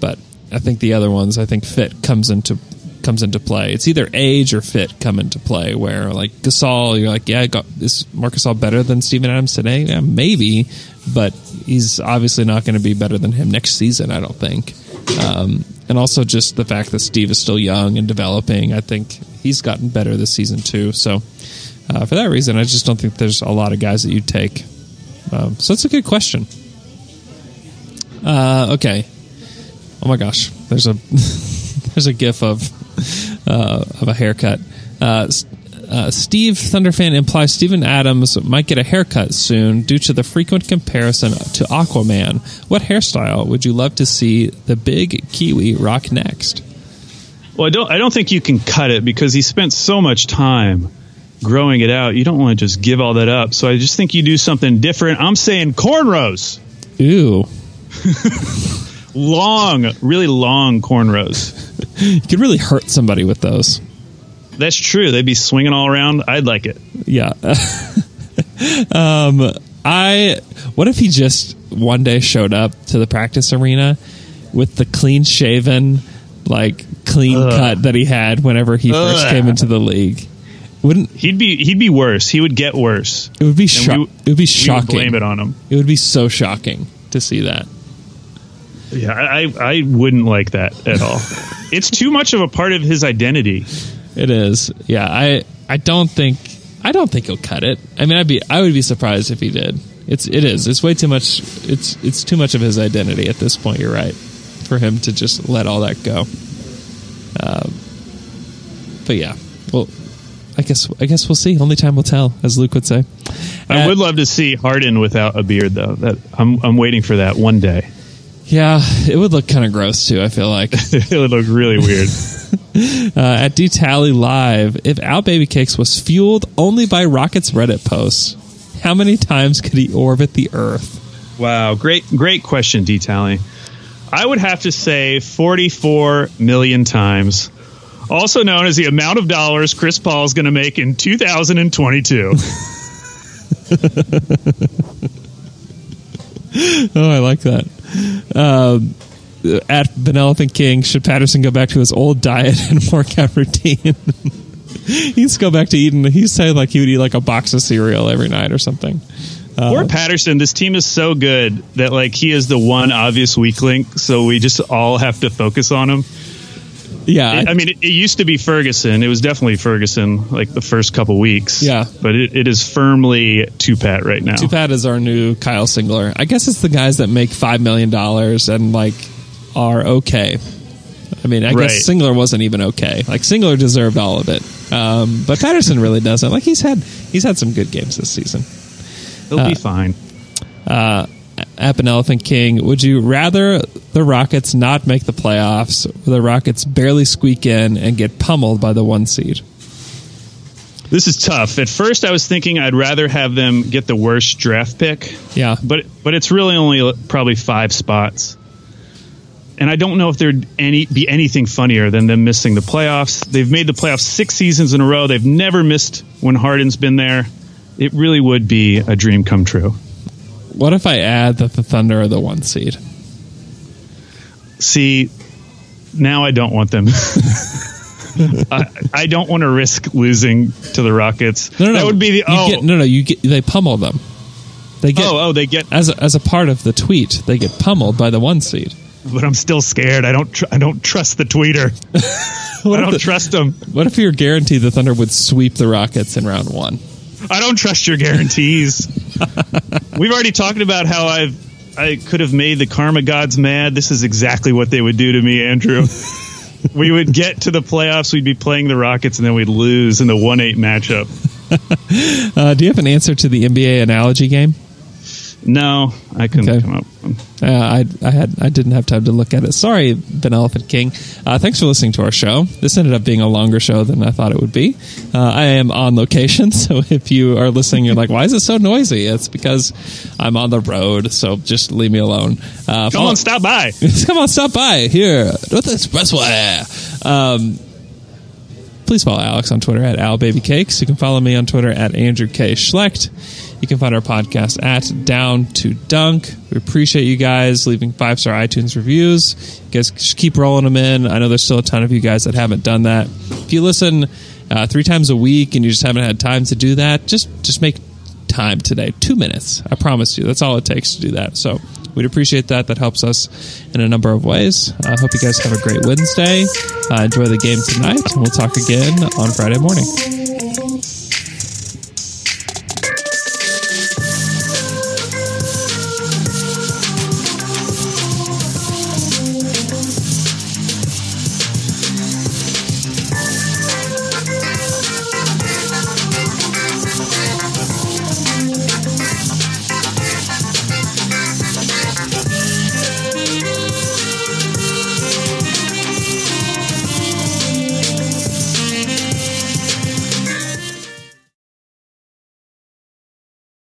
But I think the other ones, I think fit comes into comes into play. It's either age or fit come into play. Where like Gasol, you're like, yeah, got, is Marcus Gasol better than Steven Adams today? Yeah, maybe, but he's obviously not going to be better than him next season. I don't think. Um, and also just the fact that Steve is still young and developing. I think he's gotten better this season too. So uh, for that reason, I just don't think there's a lot of guys that you take. Um, so that's a good question. Uh, okay. Oh my gosh, there's a [laughs] there's a gif of uh, of a haircut. Uh, Steve Thunderfan implies Steven Adams might get a haircut soon due to the frequent comparison to Aquaman. What hairstyle would you love to see the big Kiwi rock next? Well, I don't. I don't think you can cut it because he spent so much time growing it out. You don't want to just give all that up. So I just think you do something different. I'm saying cornrows, Ooh, [laughs] long, really long cornrows. [laughs] you could really hurt somebody with those. That's true. They'd be swinging all around. I'd like it. Yeah. [laughs] um, I. What if he just one day showed up to the practice arena with the clean shaven, like clean Ugh. cut that he had whenever he first came into the league? Wouldn't He'd be. He'd be worse. He would get worse. it would be sho- we- it would be We would shocking. blame it on him. It would be so shocking to see that. Yeah, I. I wouldn't like that at all. [laughs] it's too much of a part of his identity. It is. Yeah, I I don't think I don't think he'll cut it. I mean, I'd be I would be surprised if he did. It's it is. It's way too much. It's it's too much of his identity at this point. You're right. For him to just let all that go. Um, but yeah, well, I guess I guess we'll see. Only time will tell, as Luke would say. I Uh, would love to see Harden without a beard, though. That I'm. I'm waiting for that one day. Yeah, it would look kind of gross too. I feel like. [laughs] it would look really weird. [laughs] uh, at D Tally Live, if Al Baby Cakes was fueled only by Rocket's Reddit posts, how many times could he orbit the Earth? Wow, great, great question, detailing. I would have to say 44 million times, also known as the amount of dollars Chris Paul is going to make in 2022. [laughs] [laughs] Oh, I like that. Um, at Benevolent King, should Patterson go back to his old diet and workout routine? [laughs] he needs go back to eating. He said like he would eat like a box of cereal every night or something. Poor Patterson, this team is so good that like he is the one obvious weak link, so we just all have to focus on him. Yeah, I, mean, it, it used to be Ferguson. It was definitely Ferguson, like the first couple weeks. Yeah. but it, it is firmly Tupat right now. Tupat is our new Kyle Singler. I guess it's the guys that make five million dollars and like are okay. I mean, I Right. guess Singler wasn't even okay. Like Singler deserved all of it, um, but Patterson really doesn't. Like he's had he's had some good games this season. He'll uh, be fine. App and Elephant King, would you rather the Rockets not make the playoffs, or the Rockets barely squeak in and get pummeled by the one seed? This is tough. At first, I was thinking I'd rather have them get the worst draft pick, Yeah, but but it's really only uh, probably five spots. And I don't know if there'd any be anything funnier than them missing the playoffs. They've made the playoffs six seasons in a row. They've never missed when Harden's been there. It really would be a dream come true. What if I add that the Thunder are the one seed? See, now I don't want them. [laughs] I, I don't want to risk losing to the Rockets. No, no, no. That would be the You oh get, no, no. You get they pummel them. They get oh oh they get. as a, as a part of the tweet. They get pummeled by the one seed. But I'm still scared. I don't. Tr- I don't trust the tweeter. [laughs] I don't the- trust them. what if you're guaranteed the Thunder would sweep the Rockets in round one? I don't trust your guarantees. [laughs] We've already talked about how I've I could have made the karma gods mad. This is exactly what they would do to me, Andrew. [laughs] we would get to the playoffs, we'd be playing the Rockets, and then we'd lose in the one eight matchup. [laughs] Uh, do you have an answer to the NBA analogy game? No, I couldn't Okay. come up. Uh, I I had I didn't have time to look at it. Sorry, Ben Elephant King. Uh, thanks for listening to our show. This ended up being a longer show than I thought it would be. Uh, I am on location, [laughs] so if you are listening, you're like, "Why is it so noisy?" It's because I'm on the road. So just leave me alone. Uh, Come follow- on, stop by. [laughs] Come on, stop by here. North Expressway. Um, please follow Alex on Twitter at AlBabyCakes. You can follow me on Twitter at Andrew K. Schlecht. You can find our podcast at Down to Dunk. We appreciate you guys leaving five star iTunes reviews. You guys keep rolling them in. I know there's still a ton of you guys that haven't done that. If you listen uh, three times a week and you just haven't had time to do that, just just make time today. Two minutes. I promise you. That's all it takes to do that. So we'd appreciate that. That helps us in a number of ways. I uh, hope you guys have a great Wednesday. Uh, enjoy the game tonight, and we'll talk again on Friday morning.